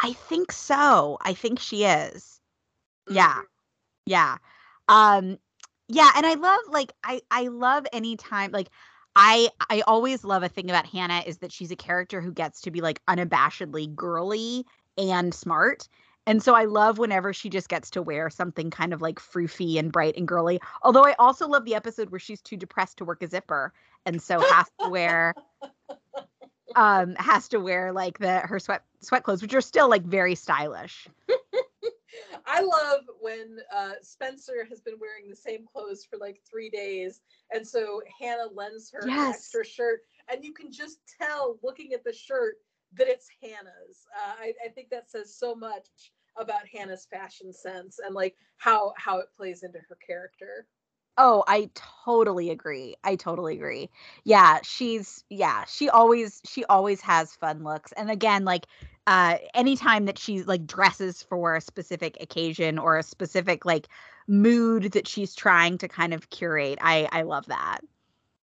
I think so. I think she is. Yeah. Mhm. Yeah. Um yeah, and I love like I I love anytime like I I always love a thing about Hannah is that she's a character who gets to be like unabashedly girly and smart. And so I love whenever she just gets to wear something kind of like froofy and bright and girly. Although I also love the episode where she's too depressed to work a zipper and so has to wear [LAUGHS] um has to wear like the her sweat sweat clothes which are still like very stylish. I love when uh, Spencer has been wearing the same clothes for like three days, and so Hannah lends her an Yes. extra shirt, and you can just tell looking at the shirt that it's Hannah's. Uh, I, I think that says so much about Hannah's fashion sense and like how how it plays into her character. Oh, I totally agree. I totally agree. Yeah, she's yeah, she always she always has fun looks. And again, like uh anytime that she like dresses for a specific occasion or a specific like mood that she's trying to kind of curate, I I love that.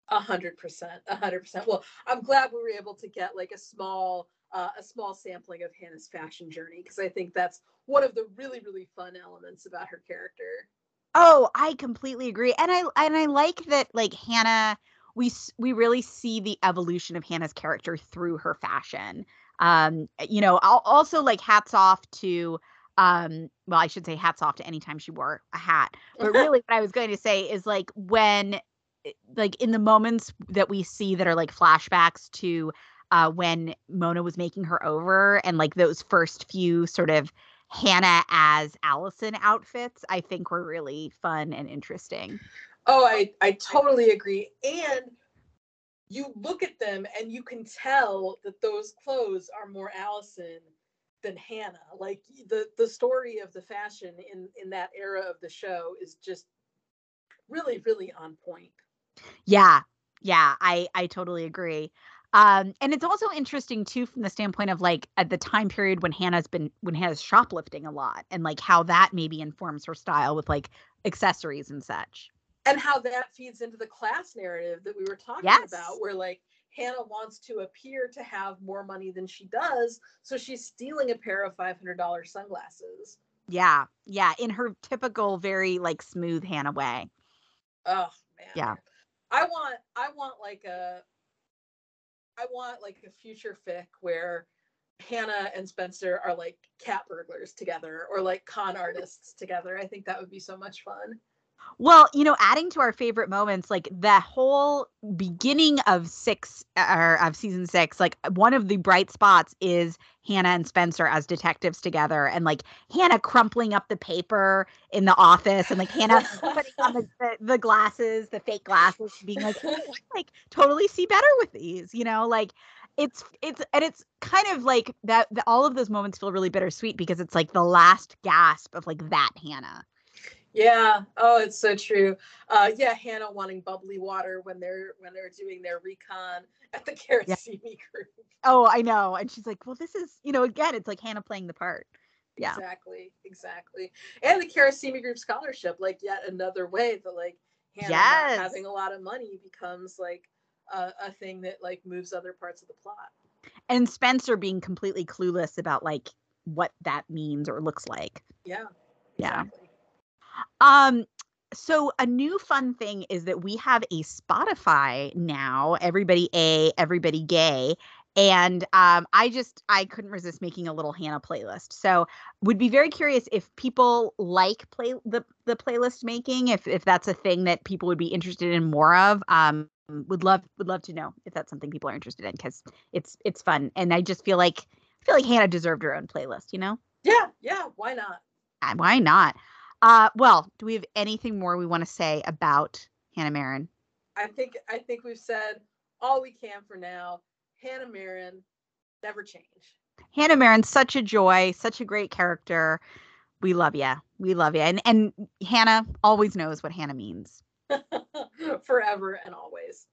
A hundred percent, a hundred percent. Well, I'm glad we were able to get like a small, uh, a small sampling of Hannah's fashion journey because I think that's one of the really, really fun elements about her character. Oh, I completely agree. And I and I like that like Hannah we we really see the evolution of Hannah's character through her fashion. Um you know, I'll also like hats off to um well, I should say hats off to any time she wore a hat. But [LAUGHS] really what I was going to say is like when eh, like in the moments that we see that are like flashbacks to uh when Mona was making her over and like those first few sort of Hannah as Alison outfits, I think were really fun and interesting. Oh, I, I totally agree. And you look at them and you can tell that those clothes are more Alison than Hannah. Like the the story of the fashion in in that era of the show is just really really on point. Yeah. Yeah, I I totally agree. Um, and it's also interesting too from the standpoint of like at the time period when Hannah's been when Hannah's shoplifting a lot and like how that maybe informs her style with like accessories and such. And how that feeds into the class narrative that we were talking Yes. about, where like Hannah wants to appear to have more money than she does, so she's stealing a pair of five hundred dollars sunglasses. Yeah, yeah, in her typical very like smooth Hannah way. Oh man. Yeah. I want I want like a I want like a future fic where Hannah and Spencer are like cat burglars together or like con artists together. I think that would be so much fun. Well, you know, adding to our favorite moments, like the whole beginning of six or of season six, like one of the bright spots is Hannah and Spencer as detectives together, and like Hannah crumpling up the paper in the office, and like Hannah putting on the, [LAUGHS] the, the glasses, the fake glasses, being like, "Oh, I, [LAUGHS] like totally see better with these, you know, like it's it's and it's kind of like that. The, all of those moments feel really bittersweet because it's like the last gasp of like that Hannah. Yeah. Oh, it's so true. Uh, yeah, Hannah wanting bubbly water when they're when they're doing their recon at the [LAUGHS] Carissimi group. Oh, I know. And she's like, well, this is, you know, again, it's like Hannah playing the part. Yeah. Exactly. Exactly. And the Carissimi group scholarship, like yet another way that like Hannah Yes. having a lot of money becomes like a, a thing that like moves other parts of the plot. And Spencer being completely clueless about like what that means or looks like. Yeah. Yeah. Um, so a new fun thing is that we have a Spotify now, everybody A, everybody gay. And um, I just I couldn't resist making a little Hannah playlist. So would be very curious if people like play the the playlist making, if if that's a thing that people would be interested in more of. Um, would love would love to know if that's something people are interested in because it's it's fun. And I just feel like I feel like Hannah deserved her own playlist, you know? Yeah. Yeah. Why not? Uh, Why not? Uh, well, do we have anything more we want to say about Hannah Marin? I think I think we've said all we can for now. Hannah Marin, never change. Hannah Marin, such a joy, such a great character. We love you. We love you. And and Hannah always knows what Hannah means. [LAUGHS] Forever and always.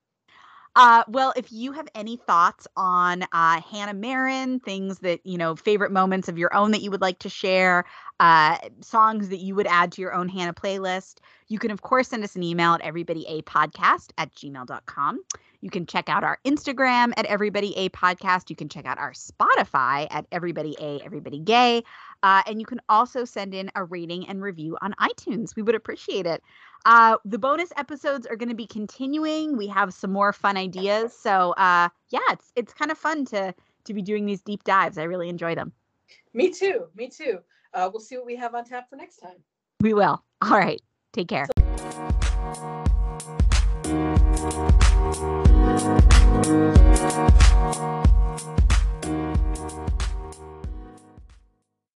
Uh, well, if you have any thoughts on uh, Hannah Marin, things that, you know, favorite moments of your own that you would like to share, uh, songs that you would add to your own Hannah playlist, you can, of course, send us an email at everybodyapodcast at gmail.com. You can check out our Instagram at Everybody A Podcast. You can check out our Spotify at Everybody A, Everybody Gay. Uh, and you can also send in a rating and review on iTunes. We would appreciate it. Uh, the bonus episodes are going to be continuing. We have some more fun ideas. So uh, yeah, it's it's kind of fun to to be doing these deep dives. I really enjoy them. Me too. Me too. Uh, we'll see what we have on tap for next time. We will. All right. Take care. You.